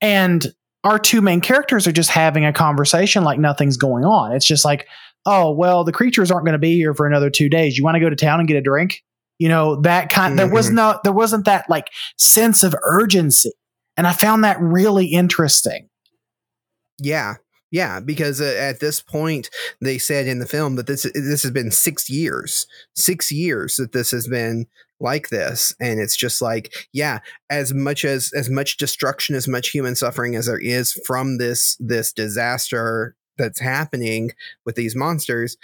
[SPEAKER 2] and our two main characters are just having a conversation like nothing's going on. It's just like oh well the creatures aren't going to be here for another two days. You want to go to town and get a drink you know that kind mm-hmm. there was mm-hmm. no there wasn't that like sense of urgency and i found that really interesting
[SPEAKER 1] yeah yeah, because uh, at this point they said in the film that this this has been 6 years. 6 years that this has been like this and it's just like yeah, as much as as much destruction as much human suffering as there is from this this disaster that's happening with these monsters,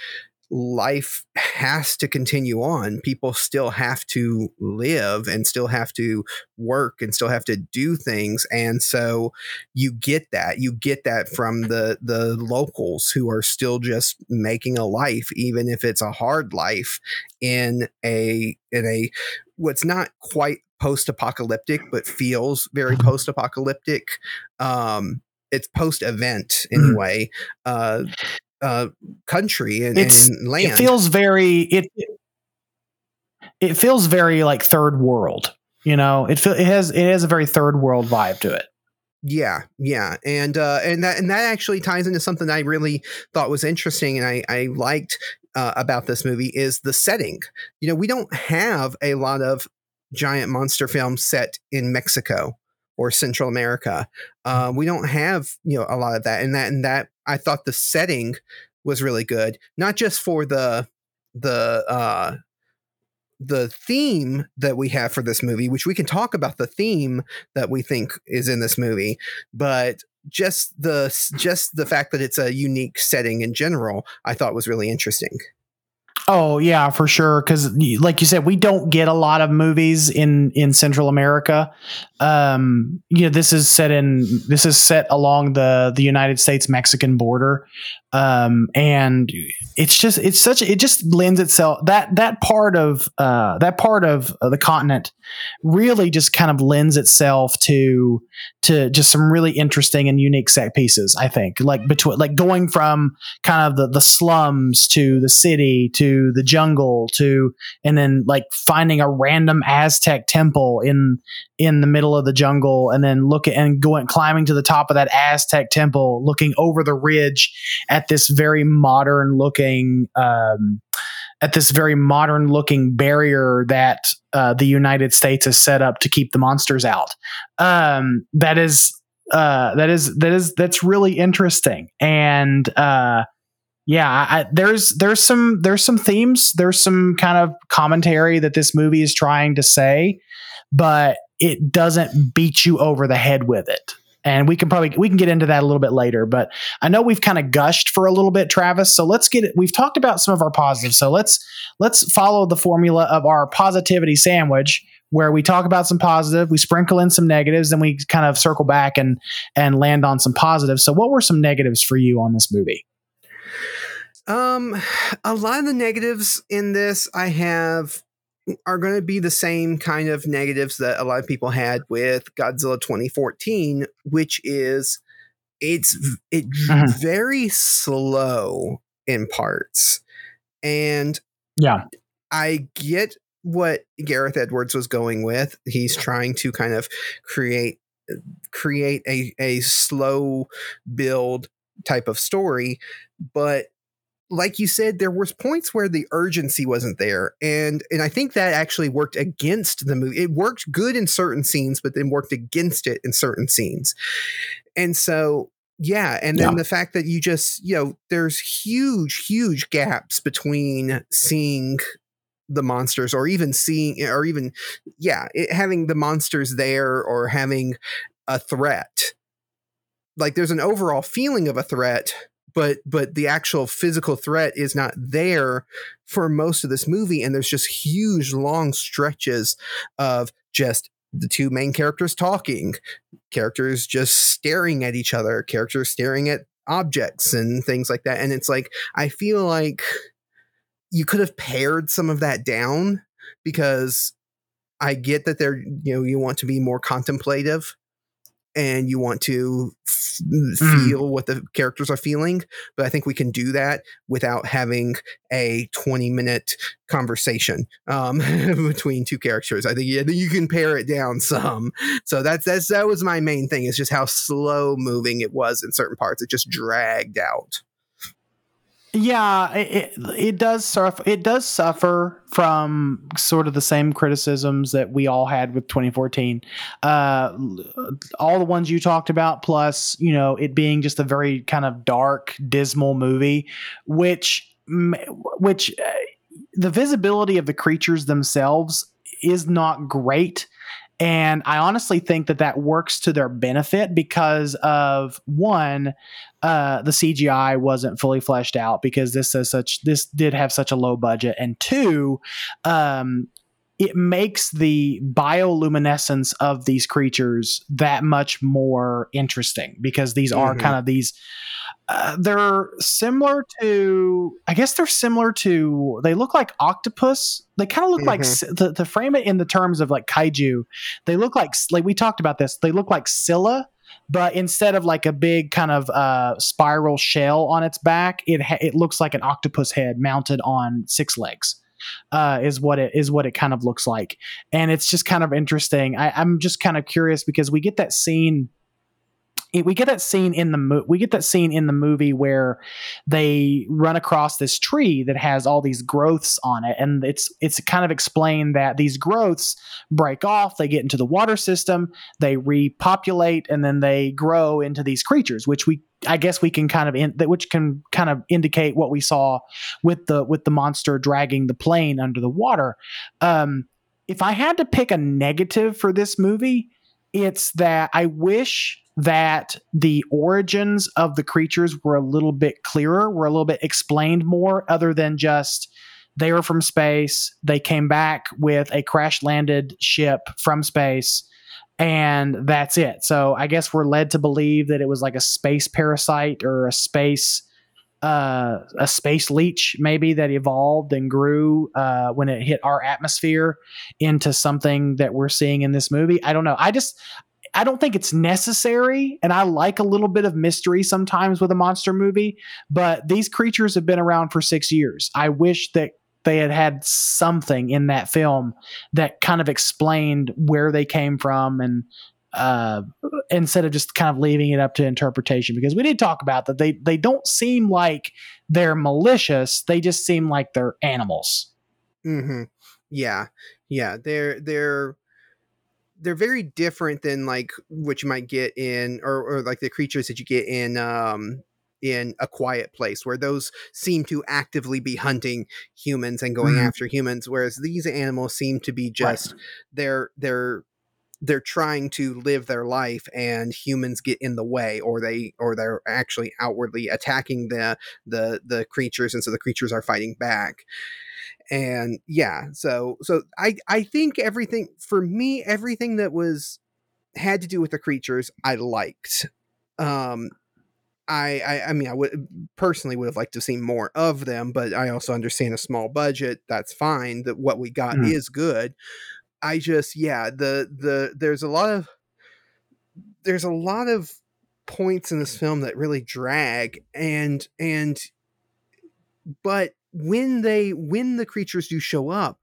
[SPEAKER 1] life has to continue on. People still have to live and still have to work and still have to do things. And so you get that. You get that from the the locals who are still just making a life, even if it's a hard life in a in a what's not quite post-apocalyptic, but feels very post-apocalyptic. Um it's post event mm-hmm. anyway. Uh, uh, country and, and, land.
[SPEAKER 2] It feels very it. It feels very like third world. You know, it feel, it has it has a very third world vibe to it.
[SPEAKER 1] Yeah, yeah, and uh, and that and that actually ties into something I really thought was interesting, and I I liked uh, about this movie is the setting. You know, we don't have a lot of giant monster films set in Mexico or Central America. Uh, we don't have you know a lot of that, and that and that I thought the setting was really good, not just for the the uh, the theme that we have for this movie, which we can talk about the theme that we think is in this movie, but just the just the fact that it's a unique setting in general, I thought was really interesting.
[SPEAKER 2] Oh yeah, for sure. Because like you said, we don't get a lot of movies in in Central America. Um, you know, this is set in this is set along the the United States Mexican border, um, and it's just it's such it just lends itself that that part of uh, that part of the continent really just kind of lends itself to to just some really interesting and unique set pieces. I think like between like going from kind of the the slums to the city to the jungle to and then like finding a random Aztec temple in in the middle of the jungle and then look at and going climbing to the top of that Aztec temple, looking over the ridge at this very modern looking um, at this very modern looking barrier that uh, the United States has set up to keep the monsters out. Um, that is uh, that is that is that's really interesting and uh, yeah I, there's there's some there's some themes there's some kind of commentary that this movie is trying to say but it doesn't beat you over the head with it and we can probably we can get into that a little bit later but i know we've kind of gushed for a little bit travis so let's get it we've talked about some of our positives so let's let's follow the formula of our positivity sandwich where we talk about some positive we sprinkle in some negatives then we kind of circle back and and land on some positives. So what were some negatives for you on this movie?
[SPEAKER 1] Um a lot of the negatives in this i have are going to be the same kind of negatives that a lot of people had with Godzilla 2014, which is it's it's mm-hmm. very slow in parts. And
[SPEAKER 2] yeah,
[SPEAKER 1] I get what Gareth Edwards was going with. He's trying to kind of create create a a slow build type of story, but like you said, there was points where the urgency wasn't there, and and I think that actually worked against the movie. It worked good in certain scenes, but then worked against it in certain scenes, and so yeah, and then yeah. the fact that you just you know there's huge huge gaps between seeing the monsters or even seeing or even yeah it, having the monsters there or having a threat like there's an overall feeling of a threat but but the actual physical threat is not there for most of this movie and there's just huge long stretches of just the two main characters talking. Characters just staring at each other characters staring at objects and things like that and it's like i feel like you could have pared some of that down because i get that they're you know you want to be more contemplative and you want to f- mm. feel what the characters are feeling. But I think we can do that without having a 20 minute conversation um, (laughs) between two characters. I think, yeah, you can pare it down some. So that's, that's, that was my main thing is just how slow moving it was in certain parts. It just dragged out.
[SPEAKER 2] Yeah, it, it does suffer. It does suffer from sort of the same criticisms that we all had with 2014. Uh, all the ones you talked about, plus you know it being just a very kind of dark, dismal movie, which which uh, the visibility of the creatures themselves is not great. And I honestly think that that works to their benefit because of one, uh, the CGI wasn't fully fleshed out because this is such this did have such a low budget, and two, um, it makes the bioluminescence of these creatures that much more interesting because these mm-hmm. are kind of these uh, they're similar to i guess they're similar to they look like octopus they kind of look mm-hmm. like to, to, frame it in the terms of like kaiju they look like like we talked about this they look like scylla but instead of like a big kind of uh, spiral shell on its back it ha- it looks like an octopus head mounted on six legs uh, is what it is what it kind of looks like. And it's just kind of interesting. I, i'm just kind of curious because we get that scene we get that scene in the mo- we get that scene in the movie where they run across this tree that has all these growths on it and it's it's kind of explained that these growths break off they get into the water system they repopulate and then they grow into these creatures which we I guess we can kind of in, which can kind of indicate what we saw with the with the monster dragging the plane under the water. Um, if I had to pick a negative for this movie, it's that I wish that the origins of the creatures were a little bit clearer, were a little bit explained more, other than just they were from space, they came back with a crash landed ship from space, and that's it. So I guess we're led to believe that it was like a space parasite or a space. Uh, a space leech maybe that evolved and grew uh, when it hit our atmosphere into something that we're seeing in this movie. I don't know. I just I don't think it's necessary, and I like a little bit of mystery sometimes with a monster movie. But these creatures have been around for six years. I wish that they had had something in that film that kind of explained where they came from and uh, instead of just kind of leaving it up to interpretation because we did talk about that they they don't seem like they're malicious they just seem like they're animals
[SPEAKER 1] mm-hmm. yeah yeah they're they're they're very different than like what you might get in or, or like the creatures that you get in um in a quiet place where those seem to actively be hunting humans and going mm-hmm. after humans whereas these animals seem to be just right. they're they're they're trying to live their life and humans get in the way or they or they're actually outwardly attacking the the the creatures and so the creatures are fighting back and yeah so so i i think everything for me everything that was had to do with the creatures i liked um I, I, I mean I would personally would have liked to see more of them, but I also understand a small budget. That's fine. That what we got mm. is good. I just yeah the the there's a lot of there's a lot of points in this film that really drag and and but when they when the creatures do show up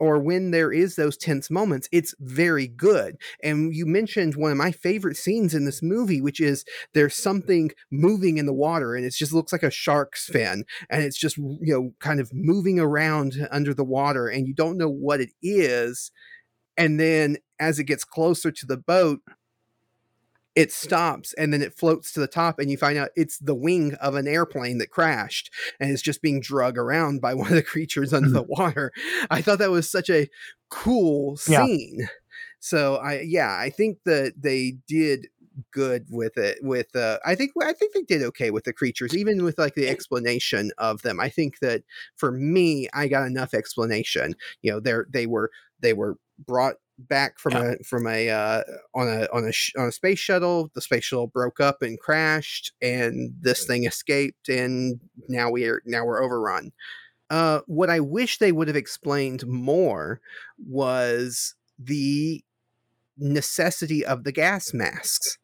[SPEAKER 1] or when there is those tense moments it's very good. And you mentioned one of my favorite scenes in this movie which is there's something moving in the water and it just looks like a shark's fin and it's just you know kind of moving around under the water and you don't know what it is. And then as it gets closer to the boat it stops and then it floats to the top and you find out it's the wing of an airplane that crashed and it's just being drug around by (laughs) one of the creatures under the mm-hmm. water i thought that was such a cool scene yeah. so i yeah i think that they did good with it with uh i think i think they did okay with the creatures even with like the explanation of them i think that for me i got enough explanation you know they're they were they were brought back from yeah. a from a uh, on a on a sh- on a space shuttle. The space shuttle broke up and crashed, and this thing escaped, and now we are now we're overrun. Uh, what I wish they would have explained more was the necessity of the gas masks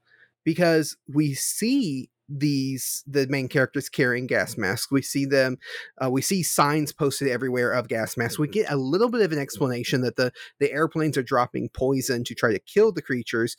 [SPEAKER 1] because we see these the main characters carrying gas masks. We see them uh, we see signs posted everywhere of gas masks. We get a little bit of an explanation that the the airplanes are dropping poison to try to kill the creatures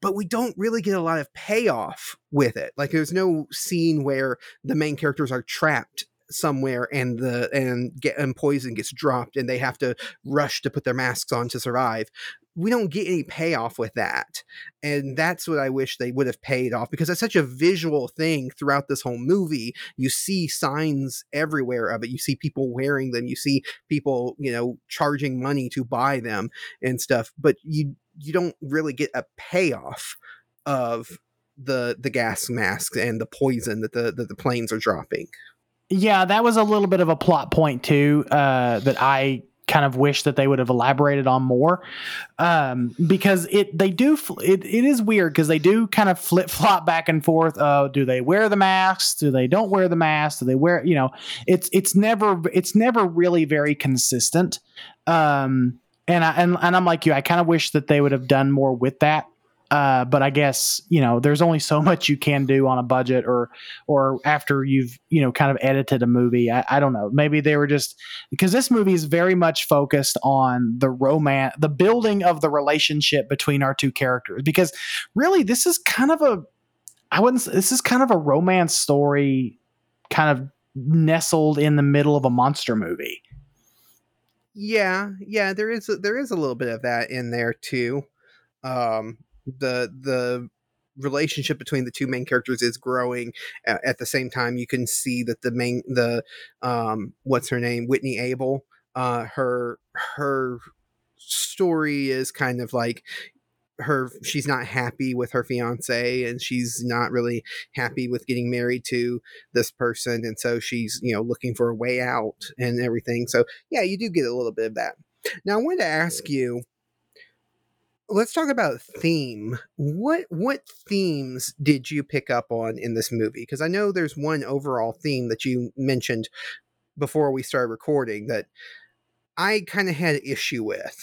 [SPEAKER 1] but we don't really get a lot of payoff with it. Like there's no scene where the main characters are trapped somewhere and the and get and poison gets dropped and they have to rush to put their masks on to survive we don't get any payoff with that. And that's what I wish they would have paid off because it's such a visual thing throughout this whole movie. You see signs everywhere of it. You see people wearing them. You see people, you know, charging money to buy them and stuff, but you you don't really get a payoff of the the gas masks and the poison that the that the planes are dropping.
[SPEAKER 2] Yeah, that was a little bit of a plot point too uh, that I kind of wish that they would have elaborated on more. Um, because it they do it, it is weird because they do kind of flip flop back and forth. Uh, do they wear the masks? Do they don't wear the masks? Do they wear you know it's it's never it's never really very consistent. Um, and I and, and I'm like you I kind of wish that they would have done more with that uh, but I guess you know there's only so much you can do on a budget, or or after you've you know kind of edited a movie. I, I don't know. Maybe they were just because this movie is very much focused on the romance, the building of the relationship between our two characters. Because really, this is kind of a I wouldn't. This is kind of a romance story, kind of nestled in the middle of a monster movie.
[SPEAKER 1] Yeah, yeah, there is there is a little bit of that in there too. Um, the the relationship between the two main characters is growing at the same time you can see that the main the um what's her name Whitney Able uh her her story is kind of like her she's not happy with her fiance and she's not really happy with getting married to this person. And so she's you know looking for a way out and everything. So yeah you do get a little bit of that. Now i wanted to ask you let's talk about theme. What what themes did you pick up on in this movie? Because I know there's one overall theme that you mentioned before we started recording that I kind of had an issue with.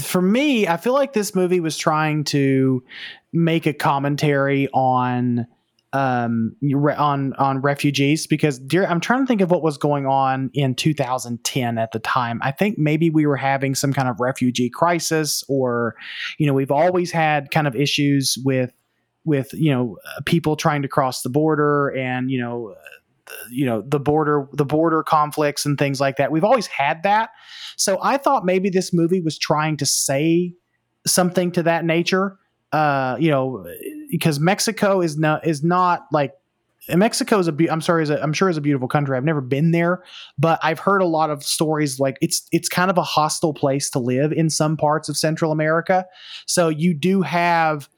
[SPEAKER 2] For me, I feel like this movie was trying to make a commentary on um, on on refugees because dear, I'm trying to think of what was going on in 2010 at the time. I think maybe we were having some kind of refugee crisis, or you know, we've always had kind of issues with with you know people trying to cross the border and you know you know the border the border conflicts and things like that. We've always had that. So i thought maybe this movie was trying to say something to that nature. Uh you know because mexico is not is not like Mexico is a be- I'm sorry, is a, I'm sure is a beautiful country. I've never been there, but I've heard a lot of stories like it's it's kind of a hostile place to live in some parts of Central America. So you do have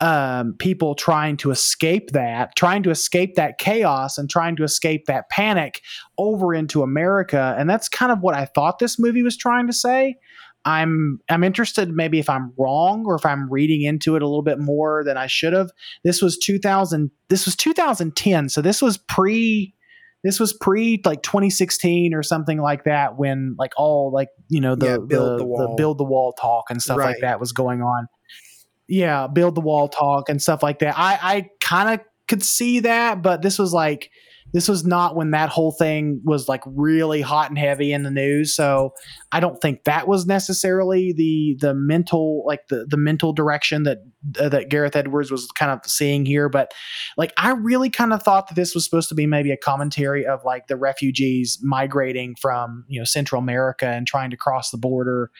[SPEAKER 2] um, people trying to escape that, trying to escape that chaos and trying to escape that panic over into America. And that's kind of what I thought this movie was trying to say. I'm I'm interested maybe if I'm wrong or if I'm reading into it a little bit more than I should have. This was 2000 this was 2010. So this was pre this was pre like 2016 or something like that when like all like you know the yeah, build the, the, the, build the wall talk and stuff right. like that was going on yeah, build the wall talk and stuff like that. I I kind of could see that, but this was like this was not when that whole thing was like really hot and heavy in the news so i don't think that was necessarily the the mental like the the mental direction that uh, that gareth edwards was kind of seeing here but like i really kind of thought that this was supposed to be maybe a commentary of like the refugees migrating from you know central america and trying to cross the border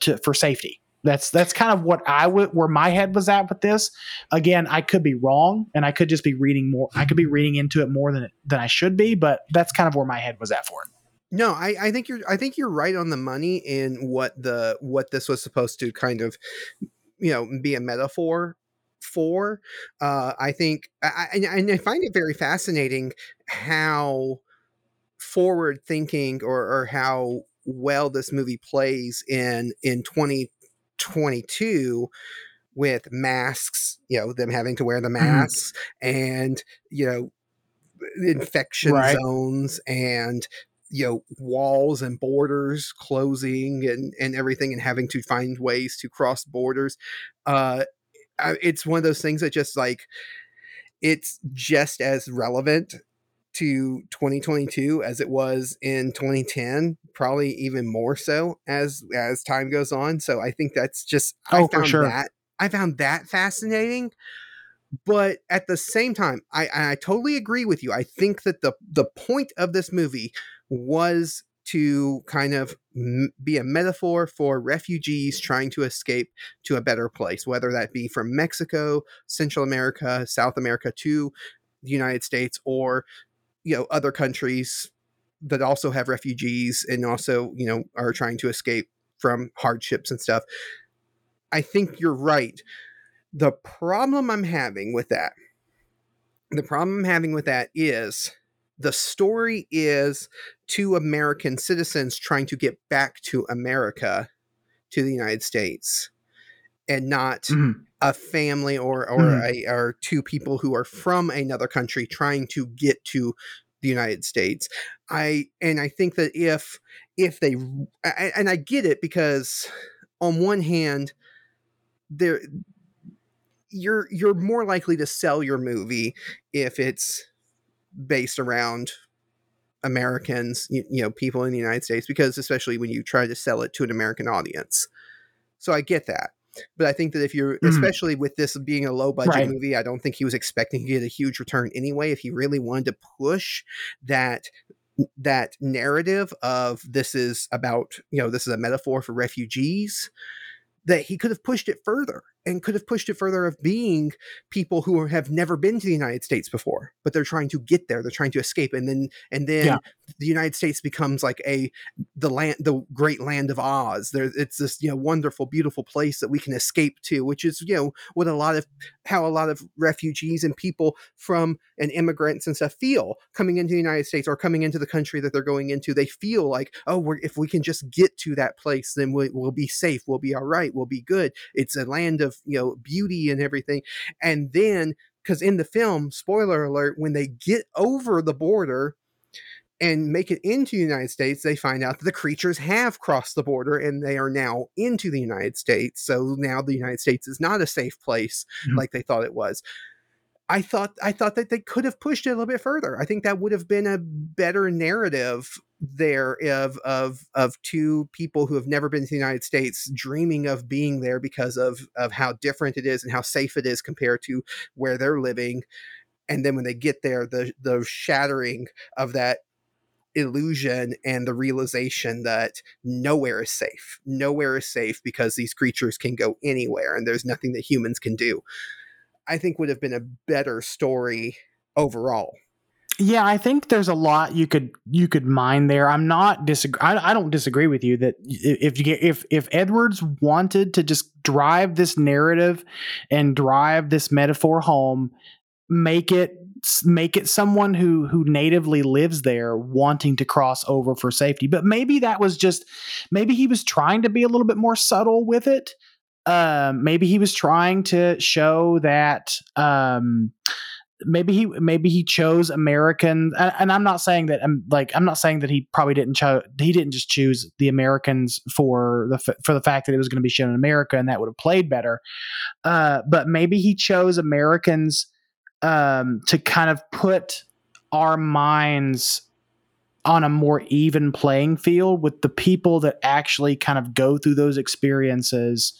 [SPEAKER 2] to for safety that's that's kind of what I would where my head was at with this. Again, I could be wrong, and I could just be reading more. I could be reading into it more than than I should be, but that's kind of where my head was at for it.
[SPEAKER 1] No, I, I think you're I think you're right on the money in what the what this was supposed to kind of you know be a metaphor for. Uh, I think I, and I find it very fascinating how forward thinking or, or how well this movie plays in in 20 22 with masks, you know, them having to wear the mm-hmm. masks mm. and, you know, infection right. zones and you know walls and borders closing and and everything and having to find ways to cross borders uh it's one of those things that just like it's just as relevant to 2022 as it was in 2010 probably even more so as as time goes on. So i think that's just
[SPEAKER 2] oh,
[SPEAKER 1] i found
[SPEAKER 2] sure.
[SPEAKER 1] that i found that fascinating. But at the same time i i totally agree with you. I think that the the point of this movie was to kind of m- be a metaphor for refugees trying to escape to a better place, whether that be from Mexico, Central America, South America to the United States, or you know other countries that also have refugees and also you know are trying to escape from hardships and stuff. I think you're right. The problem i'm having with that the problem i'm having with that is the story is two american citizens trying to get back to america to the united states and not mm-hmm. a family or or, mm-hmm. a, or two people who are from another country trying to get to the United States. I and I think that if if they and I get it because on one hand there you're you're more likely to sell your movie if it's based around Americans, you, you, know, people in the United States, because especially when you try to sell it to an American audience. So I get that. But I think that if you're, mm. especially with this being a low budget right. movie, I don't think he was expecting to get a huge return anyway. If he really wanted to push that that narrative of this is about you know this is a metaphor for refugees that he could have pushed it further and could have pushed it further of being people who have never been to the United States before, but they're trying to get there. They're trying to escape, and then and then yeah. the United States becomes like a the land, the great land of Oz. There, it's this you know wonderful, beautiful place that we can escape to, which is you know what a lot of how a lot of refugees and people from and immigrants and stuff feel coming into the United States or coming into the country that they're going into. They feel like oh, we're, if we can just get to that place, then we, we'll be safe. We'll be all right. We'll be good. It's a land of you know beauty and everything and then because in the film spoiler alert when they get over the border and make it into the United States, they find out that the creatures have crossed the border and they are now into the United States. So now the United States is not a safe place mm-hmm. like they thought it was. I thought I thought that they could have pushed it a little bit further. I think that would have been a better narrative there of of of two people who have never been to the United States dreaming of being there because of of how different it is and how safe it is compared to where they're living. And then when they get there, the the shattering of that illusion and the realization that nowhere is safe. Nowhere is safe because these creatures can go anywhere and there's nothing that humans can do. I think would have been a better story overall.
[SPEAKER 2] Yeah, I think there's a lot you could you could mine there. I'm not disagree. I, I don't disagree with you that if you get if if Edwards wanted to just drive this narrative and drive this metaphor home, make it make it someone who who natively lives there wanting to cross over for safety. But maybe that was just maybe he was trying to be a little bit more subtle with it um, maybe he was trying to show that um, maybe he maybe he chose American and, and I'm not saying that I'm um, like I'm not saying that he probably didn't chose he didn't just choose the Americans for the for the fact that it was going to be shown in America and that would have played better. Uh, but maybe he chose Americans um, to kind of put our minds on a more even playing field with the people that actually kind of go through those experiences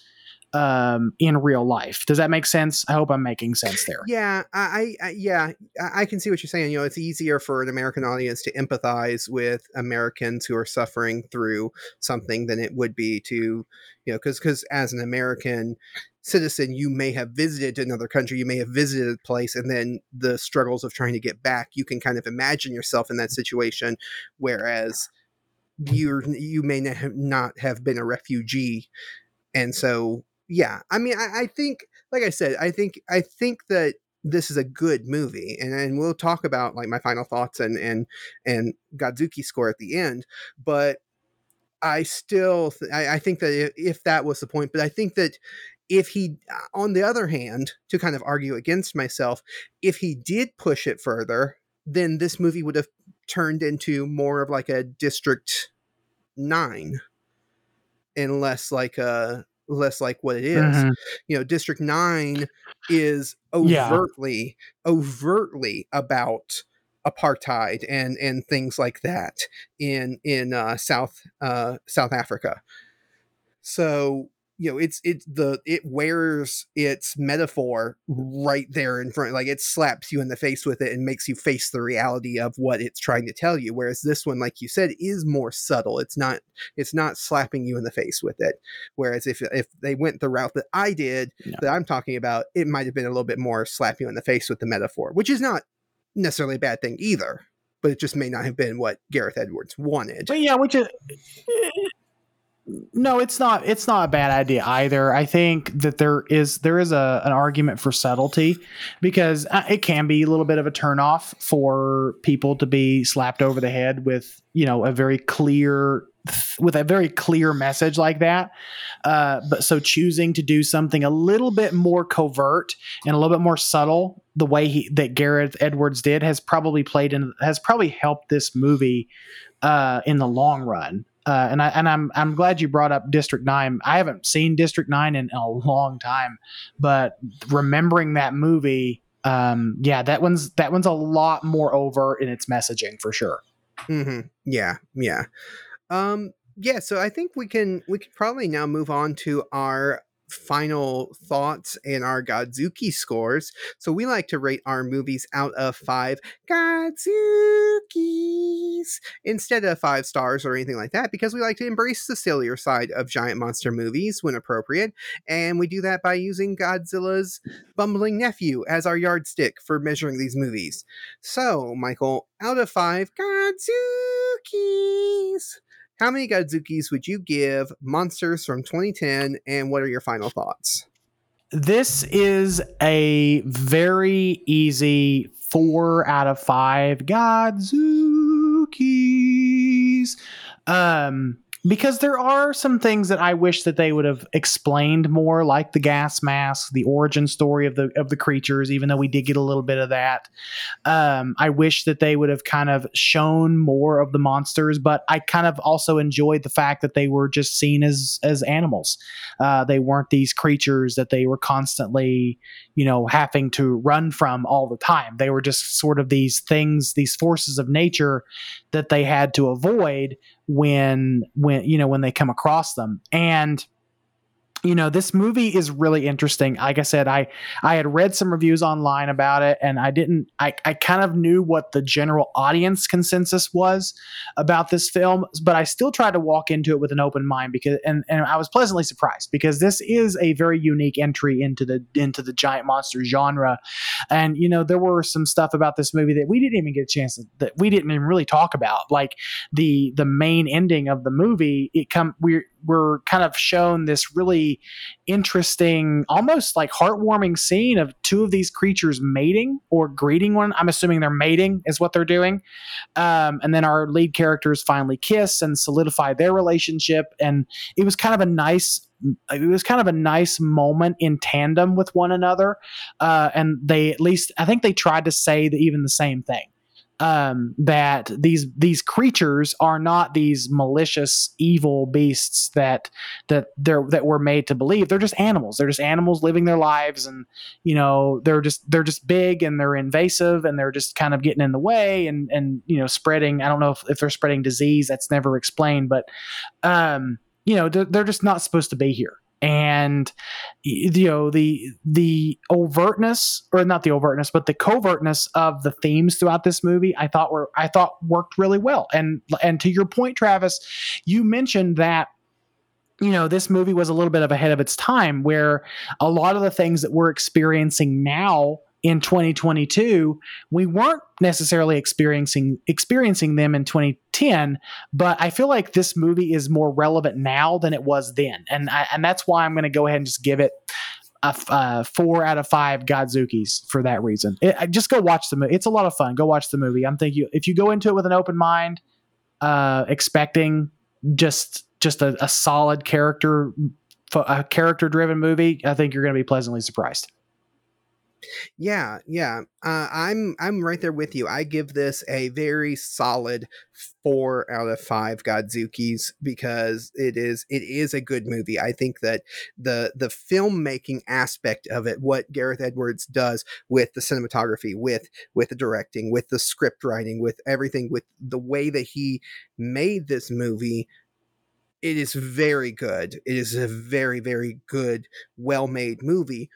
[SPEAKER 2] um, in real life. Does that make sense? I hope I'm making sense there.
[SPEAKER 1] Yeah, I, I yeah, I can see what you're saying. You know, it's easier for an American audience to empathize with Americans who are suffering through something than it would be to, you know, because because as an American citizen, you may have visited another country, you may have visited a place, and then the struggles of trying to get back, you can kind of imagine yourself in that situation, whereas you you may not have been a refugee and so yeah, I mean, I, I think, like I said, I think, I think that this is a good movie and, and we'll talk about like my final thoughts and and and Godzooky score at the end but I still th- I, I, think that if, that was the point but I think that if he on the other hand to kind of argue against myself if he did push it further then this movie would have turned into more of like a district 9 and less like a less like what it is. Mm-hmm. You know, District 9 is overtly yeah. overtly about apartheid and and things like that in in uh, South uh, South Africa. So you know it's it's the it wears its metaphor mm-hmm. right there in front like it slaps you in the face with it and makes you face the reality of what it's trying to tell you whereas this one like you said is more subtle it's not it's not slapping you in the face with it whereas if if they went the route that I did no. that I'm talking about it might have been a little bit more slap you in the face with the metaphor which is not necessarily a bad thing either but it just may not have been what Gareth Edwards wanted.
[SPEAKER 2] But yeah, which is no, it's not. It's not a bad idea either. I think that there is there is a an argument for subtlety because uh, it can be a little bit of a turnoff for people to be slapped over the head with you know a very clear with a very clear message like that. Uh, but so choosing to do something a little bit more covert and a little bit more subtle, the way he that Gareth Edwards did, has probably played in has probably helped this movie uh, in the long run. Uh, and I and I'm I'm glad you brought up District Nine. I haven't seen District Nine in, a long time, but remembering that movie, um, yeah, that one's that one's a lot more over in its messaging for sure.
[SPEAKER 1] Mm-hmm. Yeah, yeah, um, yeah. So I think we can we can probably now move on to our final thoughts and our Godzooky scores. So we like to rate our movies out of five Godzookys instead of five stars or anything like that because we like to embrace the sillier side of giant monster movies when appropriate. And we do that by using Godzilla's bumbling nephew as our yardstick for measuring these movies. So, Michael, out of five Godzookys. How many Godzookys would you give Monsters from 2010, and what are your final thoughts?
[SPEAKER 2] This is a very easy four out of five Godzookys. Um, because there are some things that I wish that they would have explained more, like the gas mask, the origin story of the of the creatures. Even though we did get a little bit of that, um, I wish that they would have kind of shown more of the monsters. But I kind of also enjoyed the fact that they were just seen as as animals. Uh, they weren't these creatures that they were constantly, you know, having to run from all the time. They were just sort of these things, these forces of nature that they had to avoid when when you know when they come across them. And you know this movie is really interesting. Like i said i i had read some reviews online about it and i didn't i, I kind of knew what the general audience consensus was about this film but i still tried to walk into it with an open mind because and, and i was pleasantly surprised because this is a very unique entry into the into the giant monster genre. And you know there were some stuff about this movie that we didn't even get a chance to, that we didn't even really talk about. Like the the main ending of the movie it come we're we're kind of shown this really interesting, almost like heartwarming scene of two of these creatures mating or greeting one. I'm assuming they're mating is what they're doing. Um, and then our lead characters finally kiss and solidify their relationship. And it was kind of a nice it was kind of a nice moment in tandem with one another. Uh, and they at least, I think they tried to say the, even the same thing um, that these these creatures are not these malicious evil beasts that that they're that we're made to believe. They're just animals. They're just animals living their lives and you know they're just they're just big and they're invasive and they're just kind of getting in the way and and you know spreading. I don't know if, if they're spreading disease. That's never explained but um you know they're, they're just not supposed to be here and you know the the overtness or not the overtness but the covertness of the themes throughout this movie i thought were i thought worked really well. And and to your point travis you mentioned that you know this movie was a little bit of ahead of its time where a lot of the things that we're experiencing now in 2022 we weren't necessarily experiencing experiencing them in 2010 but i feel like this movie is more relevant now than it was then and I, and that's why i'm going to go ahead and just give it a, uh, four out of five Godzookys for that reason. It, just go watch the movie. It's a lot of fun. Go watch the movie. I'm thinking if you go into it with an open mind, uh, expecting just just a, a solid character, a character driven movie, I think you're going to be pleasantly surprised.
[SPEAKER 1] Yeah, yeah. Uh, I'm I'm right there with you. I give this a very solid four out of five Godzookys because it is it is a good movie. I think that the the filmmaking aspect of it, what Gareth Edwards does with the cinematography, with with the directing, with the script writing, with everything, with the way that he made this movie it is very good. It is a very, very good, well made movie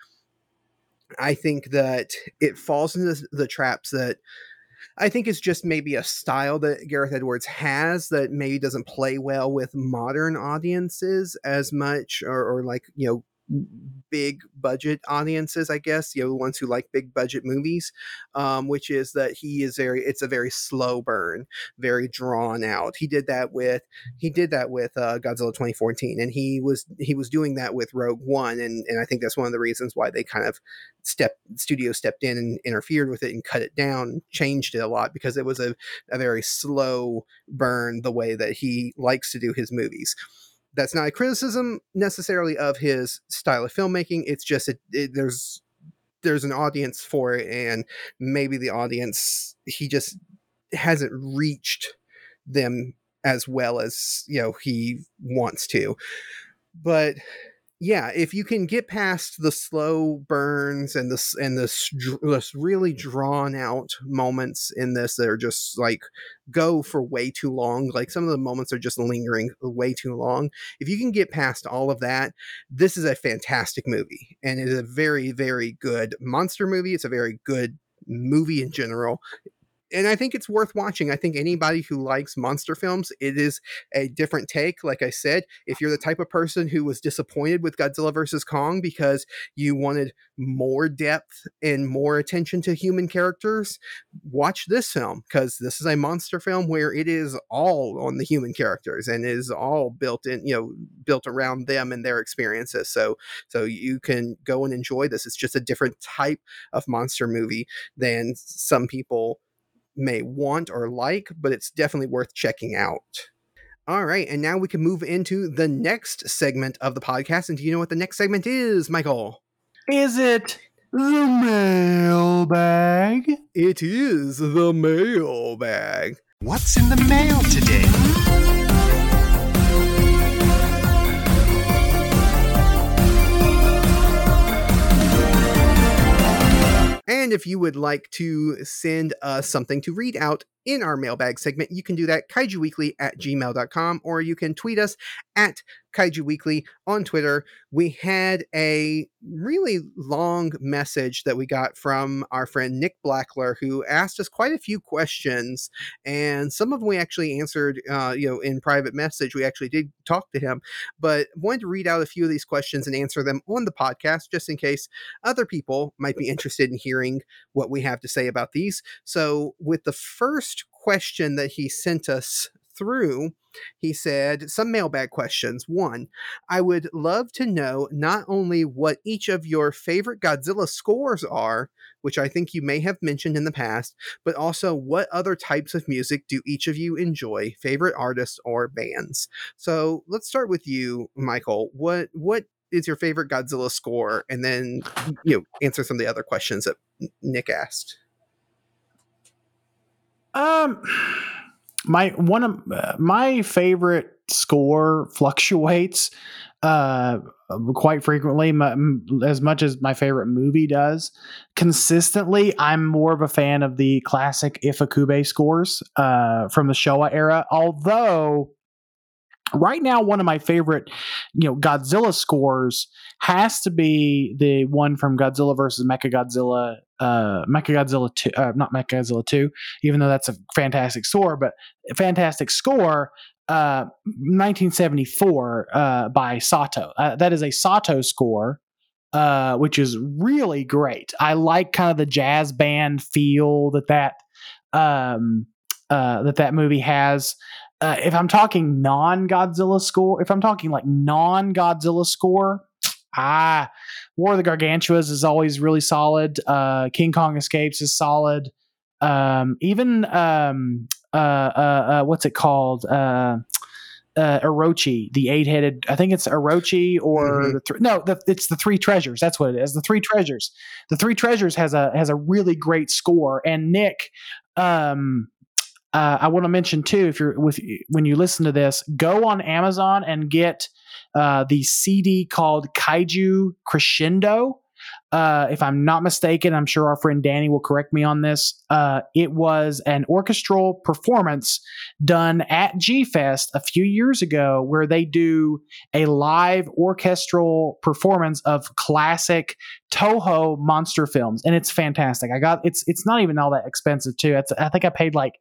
[SPEAKER 1] I think that it falls into the traps that I think is just maybe a style that Gareth Edwards has that maybe doesn't play well with modern audiences as much, or, or like you know big budget audiences, I guess, you know, the ones who like big budget movies, um, which is that he is very, it's a very slow burn, very drawn out. He did that with, he did that with uh, Godzilla 2014, and he was, he was doing that with Rogue One, and and I think that's one of the reasons why they kind of stepped, studio stepped in and interfered with it and cut it down, changed it a lot because it was a, a very slow burn the way that he likes to do his movies that's not a criticism necessarily of his style of filmmaking. It's just it, it, there's there's an audience for it, and maybe the audience he just hasn't reached them as well as you know he wants to. But yeah, if you can get past the slow burns and this and this, this really drawn out moments in this that are just like go for way too long, like some of the moments are just lingering way too long. If you can get past all of that, this is a fantastic movie and it is a very very good monster movie. It's a very good movie in general and I think it's worth watching. I think anybody who likes monster films, it is a different take. Like I said, if you're the type of person who was disappointed with Godzilla versus Kong because you wanted more depth and more attention to human characters, watch this film because this is a monster film where it is all on the human characters and is all built in, you know, built around them and their experiences. So, so you can go and enjoy this. It's just a different type of monster movie than some people may want or like, but it's definitely worth checking out. All right, and now we can move into the next segment of the podcast. And do you know what the next segment is, Michael?
[SPEAKER 2] Is it the mailbag?
[SPEAKER 1] It is the mailbag.
[SPEAKER 3] What's in the mail today?
[SPEAKER 1] If you would like to send us something to read out in our mailbag segment, you can do that kaijuweekly at gmail.com or you can tweet us at Kaiju Weekly on Twitter. We had a really long message that we got from our friend Nick Blackler, who asked us quite a few questions, and some of them we actually answered, uh, you know, in private message. We actually did talk to him, but wanted to read out a few of these questions and answer them on the podcast, just in case other people might be interested in hearing what we have to say about these. So, with the first question that he sent us through, he said some mailbag questions. One, I would love to know not only what each of your favorite Godzilla scores are, which I think you may have mentioned in the past, but also what other types of music do each of you enjoy, favorite artists or bands. So let's start with you, Michael. What what is your favorite Godzilla score? And then you know answer some of the other questions that Nick asked.
[SPEAKER 2] Um, my one of uh, my favorite score fluctuates uh quite frequently as much as my favorite movie does. Consistently i'm more of a fan of the classic ifukube scores uh from the showa era although right now one of my favorite you know godzilla scores has to be the one from godzilla versus mechagodzilla uh mechagodzilla 2 uh, not mechagodzilla 2 even though that's a fantastic score but fantastic score uh 1974 uh by sato. Uh, that is a sato score uh which is really great. I like kind of the jazz band feel that that um uh that that movie has uh, if I'm talking non Godzilla score, if I'm talking like non Godzilla score, ah, War of the Gargantuas is always really solid. Uh, King Kong Escapes is solid. Um, even um, uh, uh, uh what's it called? Uh, uh, Orochi, the eight-headed. I think it's Orochi or mm-hmm. the th- no, the, it's the Three Treasures. That's what it is. The Three Treasures. The Three Treasures has a has a really great score. And Nick, um, uh, I want to mention too, if you're with when you listen to this, go on Amazon and get uh, the CD called Kaiju Crescendo. Uh, if I'm not mistaken, I'm sure our friend Danny will correct me on this. Uh, it was an orchestral performance done at G Fest a few years ago, where they do a live orchestral performance of classic Toho monster films, and it's fantastic. I got it's it's not even all that expensive too. It's, I think I paid like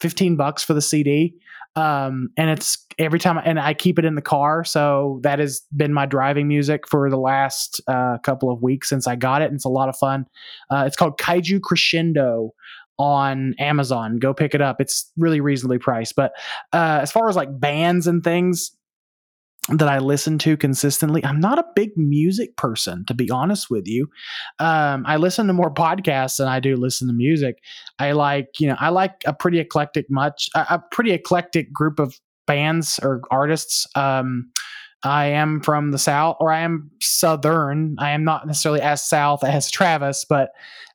[SPEAKER 2] 15 bucks for the CD. Um, and it's every time, and I keep it in the car. So that has been my driving music for the last uh, couple of weeks since I got it. And it's a lot of fun. Uh, it's called Kaiju Crescendo on Amazon. Go pick it up. It's really reasonably priced. But uh, as far as like bands and things, that I listen to consistently. I'm not a big music person, to be honest with you. Um, I listen to more podcasts than I do listen to music. I like, you know, I like a pretty eclectic much, a, pretty eclectic group of bands or artists. Um, I am from the South, or I am Southern. I am not necessarily as South as Travis, but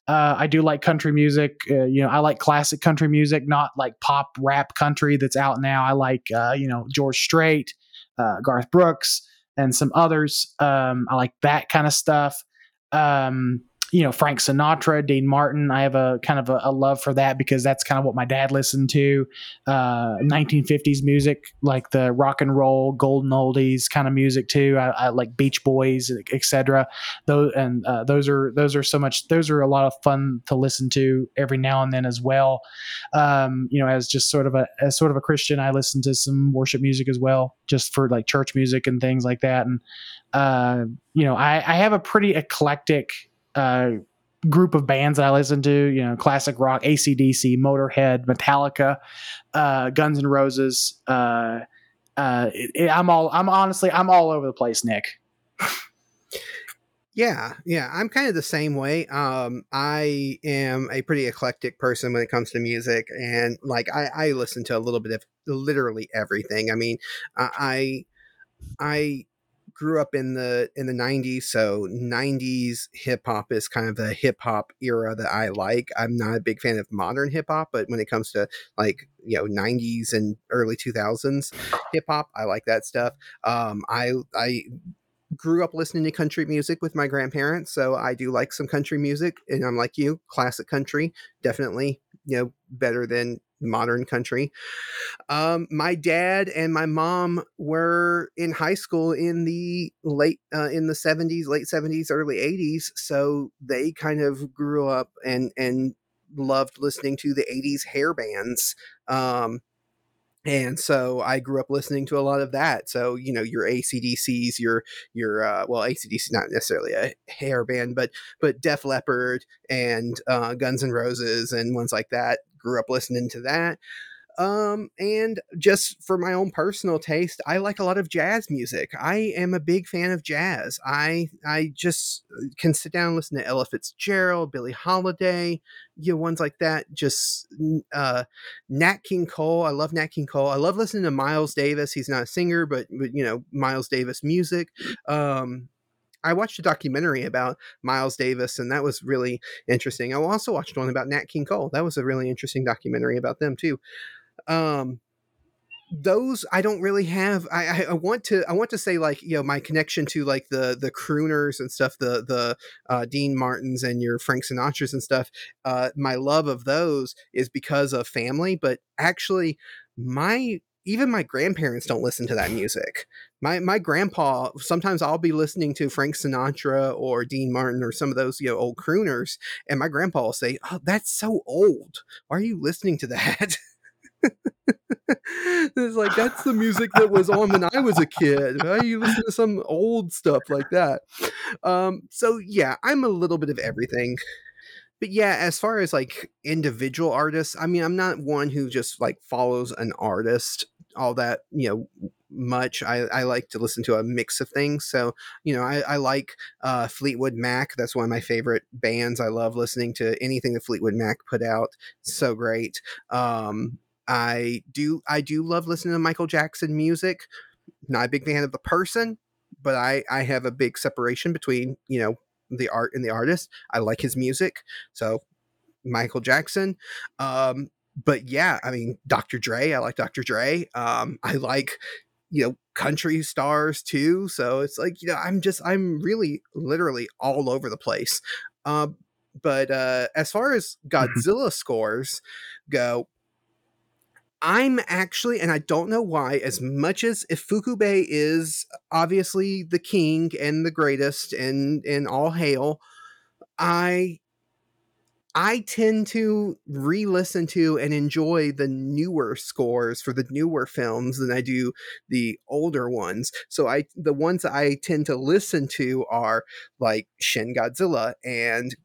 [SPEAKER 2] uh, I do like country music. Uh, you know, I like classic country music, not like pop rap country that's out now. I like, uh, you know, George Strait uh, Garth Brooks, and some others. Um, I like that kind of stuff. Um, you know Frank Sinatra, Dean Martin. I have a kind of a, a, love for that because that's kind of what my dad listened to. Uh, 1950s music, like the rock and roll, golden oldies kind of music too. I, I like Beach Boys, etc. Those and uh, those are those are so much. Those are a lot of fun to listen to every now and then as well. Um, you know, as just sort of a as sort of a Christian, I listen to some worship music as well, just for like church music and things like that. And uh, you know, I, I have a pretty eclectic uh, group of bands that I listen to, you know, classic rock, ACDC, Motorhead, Metallica, uh, Guns N' Roses. Uh, uh, it, it, I'm all, I'm honestly, I'm all over the place, Nick. (laughs)
[SPEAKER 1] Yeah, yeah, I'm kind of the same way. Um, I am a pretty eclectic person when it comes to music, and like I, I listen to a little bit of literally everything. I mean, I, I grew up in the in the 90s so 90s hip hop is kind of the hip hop era that I like. I'm not a big fan of modern hip hop, but when it comes to like, you know, 90s and early 2000s hip hop, I like that stuff. Um I I grew up listening to country music with my grandparents, so I do like some country music and I'm like you, classic country, definitely, you know, better than modern country. Um, my dad and my mom were in high school in the late uh, in the 70s, late 70s, early 80s, so they kind of grew up and and loved listening to the 80s hair bands. Um, and so I grew up listening to a lot of that. So you know your ACDCs, your your uh, well ACDC not necessarily a hair band, but but Def Leppard and uh, Guns N' Roses and ones like that. Grew up listening to that. Um, and just for my own personal taste, I like a lot of jazz music. I am a big fan of jazz. I I just uh, can sit down and listen to Ella Fitzgerald, Billie Holiday, you know, ones like that. Just uh, Nat King Cole. I love Nat King Cole. I love listening to Miles Davis. He's not a singer, but, but you know, Miles Davis music. Um, I watched a documentary about Miles Davis, and that was really interesting. I also watched one about Nat King Cole. That was a really interesting documentary about them too um those I don't really have. I, I want to I want to say like you know my connection to like the the crooners and stuff, the the uh, Dean Martins and your Frank Sinatras and stuff. Uh, my love of those is because of family, but actually my even my grandparents don't listen to that music. My my grandpa sometimes I'll be listening to Frank Sinatra or Dean Martin or some of those you know old crooners, and my grandpa will say, "Oh, that's so old. Why are you listening to that?" (laughs) it's like that's the music that was on when I was a kid. Why you listen to some old stuff like that? Um, so yeah, I'm a little bit of everything. But yeah, as far as like individual artists, I mean, I'm not one who just like follows an artist all that, you know, much. I, I like to listen to a mix of things. So, you know, I, I like uh, Fleetwood Mac. That's one of my favorite bands. I love listening to anything that Fleetwood Mac put out. So great. Um, I do I do love listening to Michael Jackson music. Not a big fan of the person, but I I have a big separation between, you know, the art and the artist. I like his music. So Michael Jackson. Um but yeah, I mean Dr. Dre, I like Dr. Dre. Um I like you know country stars too so it's like you know i'm just i'm really literally all over the place um but uh as far as
[SPEAKER 2] Mm-hmm.
[SPEAKER 1] godzilla scores go I'm actually, and I don't know why, as much as Ifukube is obviously the king and the greatest and and all hail, I I tend to re-listen to and enjoy the newer scores for the newer films than I do the older ones. So I the ones I tend to listen to are like Shin Godzilla and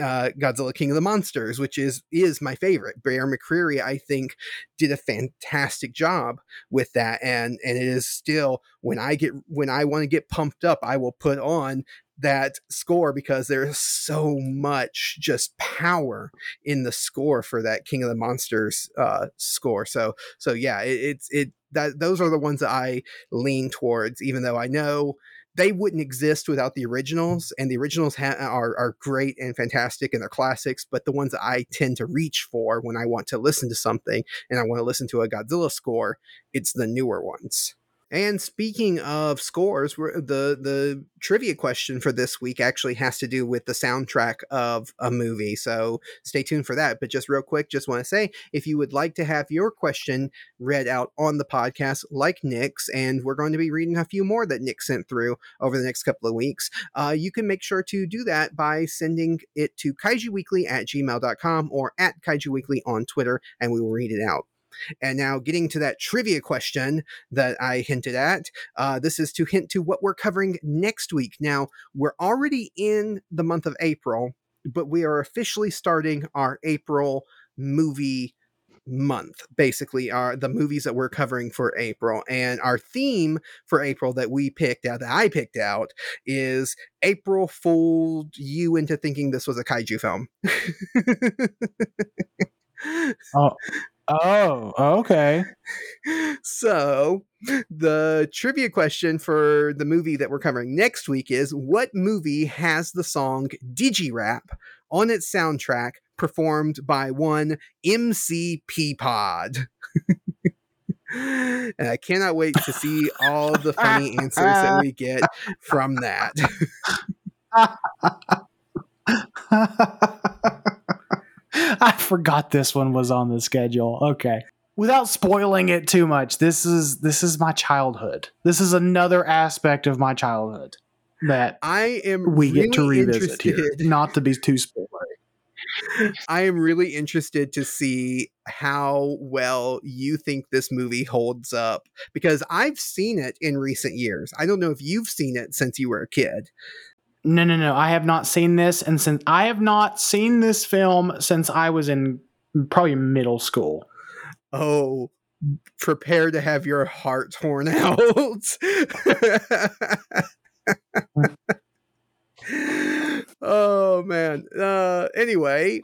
[SPEAKER 1] uh, Godzilla King of the Monsters, which is is my favorite. Bear McCreary, I think, did a fantastic job with that, and and it is still when I get when I want to get pumped up, I will put on that score because there's so much just power in the score for that King of the Monsters uh, score. So so yeah, it, it's it that those are the ones that I lean towards, even though I know they wouldn't exist without the originals and the originals ha- are, are great and fantastic and they're classics but the ones that i tend to reach for when i want to listen to something and i want to listen to a godzilla score it's the newer ones and speaking of scores, the the trivia question for this week actually has to do with the soundtrack of a movie. So stay tuned for that. But just real quick, just want to say if you would like to have your question read out on the podcast, like Nick's, and we're going to be reading a few more that Nick sent through over the next couple of weeks, uh, you can make sure to do that by sending it to kaijuweekly at gmail.com or at kaijuweekly on Twitter, and we will read it out. And now, getting to that trivia question that I hinted at, uh, this is to hint to what we're covering next week. Now, we're already in the month of April, but we are officially starting our April movie month basically are the movies that we're covering for April and our theme for April that we picked out that I picked out is April fooled you into thinking this was a kaiju film. (laughs)
[SPEAKER 2] Oh, Oh, oh, okay. (laughs)
[SPEAKER 1] so the trivia question for the movie that we're covering next week is what movie has the song Digirap on its soundtrack performed by one MC Peapod? (laughs) and I cannot wait to see all the funny answers that we get from that. (laughs) (laughs)
[SPEAKER 2] I forgot this one was on the schedule. Okay. Without spoiling it too much, this is this is my childhood. This is another aspect of my childhood that
[SPEAKER 1] I am
[SPEAKER 2] we
[SPEAKER 1] really
[SPEAKER 2] get to revisit here. (laughs) Not to be too spoilery.
[SPEAKER 1] I am really interested to see how well you think this movie holds up because I've seen it in recent years. I don't know if you've seen it since you were a kid.
[SPEAKER 2] No, no, no. I have not seen this, and since I have not seen this film since I was in probably middle school.
[SPEAKER 1] Oh, prepare to have your heart torn (laughs) out. oh man. Uh anyway,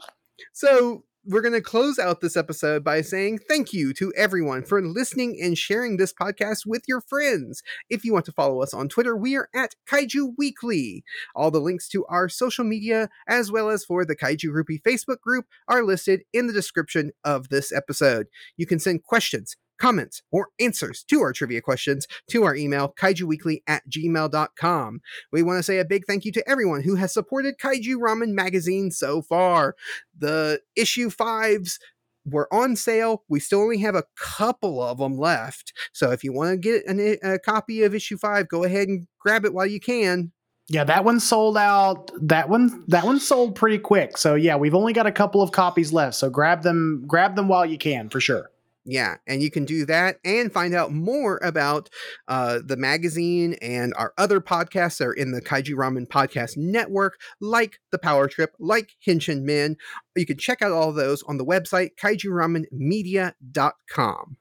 [SPEAKER 1] so we're going to close out this episode by saying thank you to everyone for listening and sharing this podcast with your friends. If you want to follow us on Twitter, we are at Kaiju Weekly. All the links to our social media, as well as for the Kaiju Rupee Facebook group, are listed in the description of this episode. You can send questions, comments, or answers to our trivia questions to our email, kaijuweekly at gmail.com. We want to say a big thank you to everyone who has supported Kaiju Ramen Magazine so far. The issue fives were on sale. We still only have a couple of them left. So if you want to get an, a copy of issue five, go ahead and grab it while you can.
[SPEAKER 2] Yeah, that one sold out. That one that one sold pretty quick. So yeah, we've only got a couple of copies left. So grab them grab them while you can for sure.
[SPEAKER 1] Yeah, and you can do that and find out more about uh, the magazine and our other podcasts that are in the Kaiju Ramen Podcast Network, like The Power Trip, like Henshin Men. You can check out all those on the website, kaijuramenmedia.com.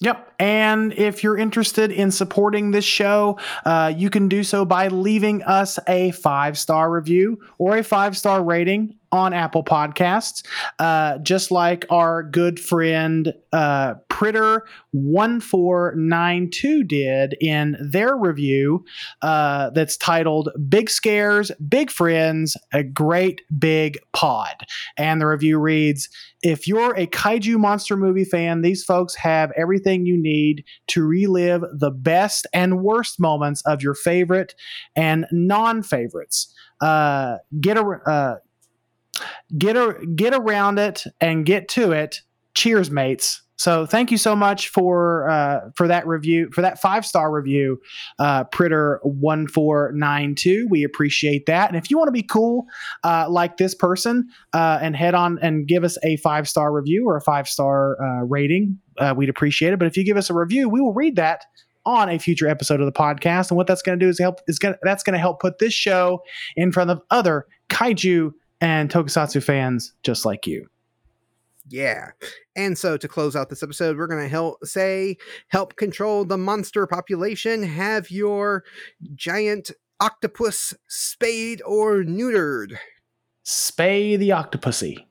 [SPEAKER 2] Yep. And if you're interested in supporting this show, uh, you can do so by leaving us a five star review or a five star rating on Apple Podcasts, uh, just like our good friend uh, Pritter1492 did in their review uh, that's titled Big Scares, Big Friends, a Great Big Pod. And the review reads If you're a kaiju monster movie fan, these folks have everything you need to relive the best and worst moments of your favorite and non favorites. Uh, get a uh, get a, get around it and get to it. Cheers, mates. So thank you so much for uh, for that review for that five star review, uh, Pritter one four nine two. We appreciate that. And if you want to be cool uh, like this person uh, and head on and give us a five star review or a five star uh, rating, uh, we'd appreciate it. But if you give us a review, we will read that on a future episode of the podcast. And what that's going to do is help is going that's going to help put this show in front of other kaiju and tokusatsu fans just like you.
[SPEAKER 1] Yeah. And so to close out this episode, we're going to help say help control the monster population, have your giant octopus spayed or neutered.
[SPEAKER 2] Spay the octopussy.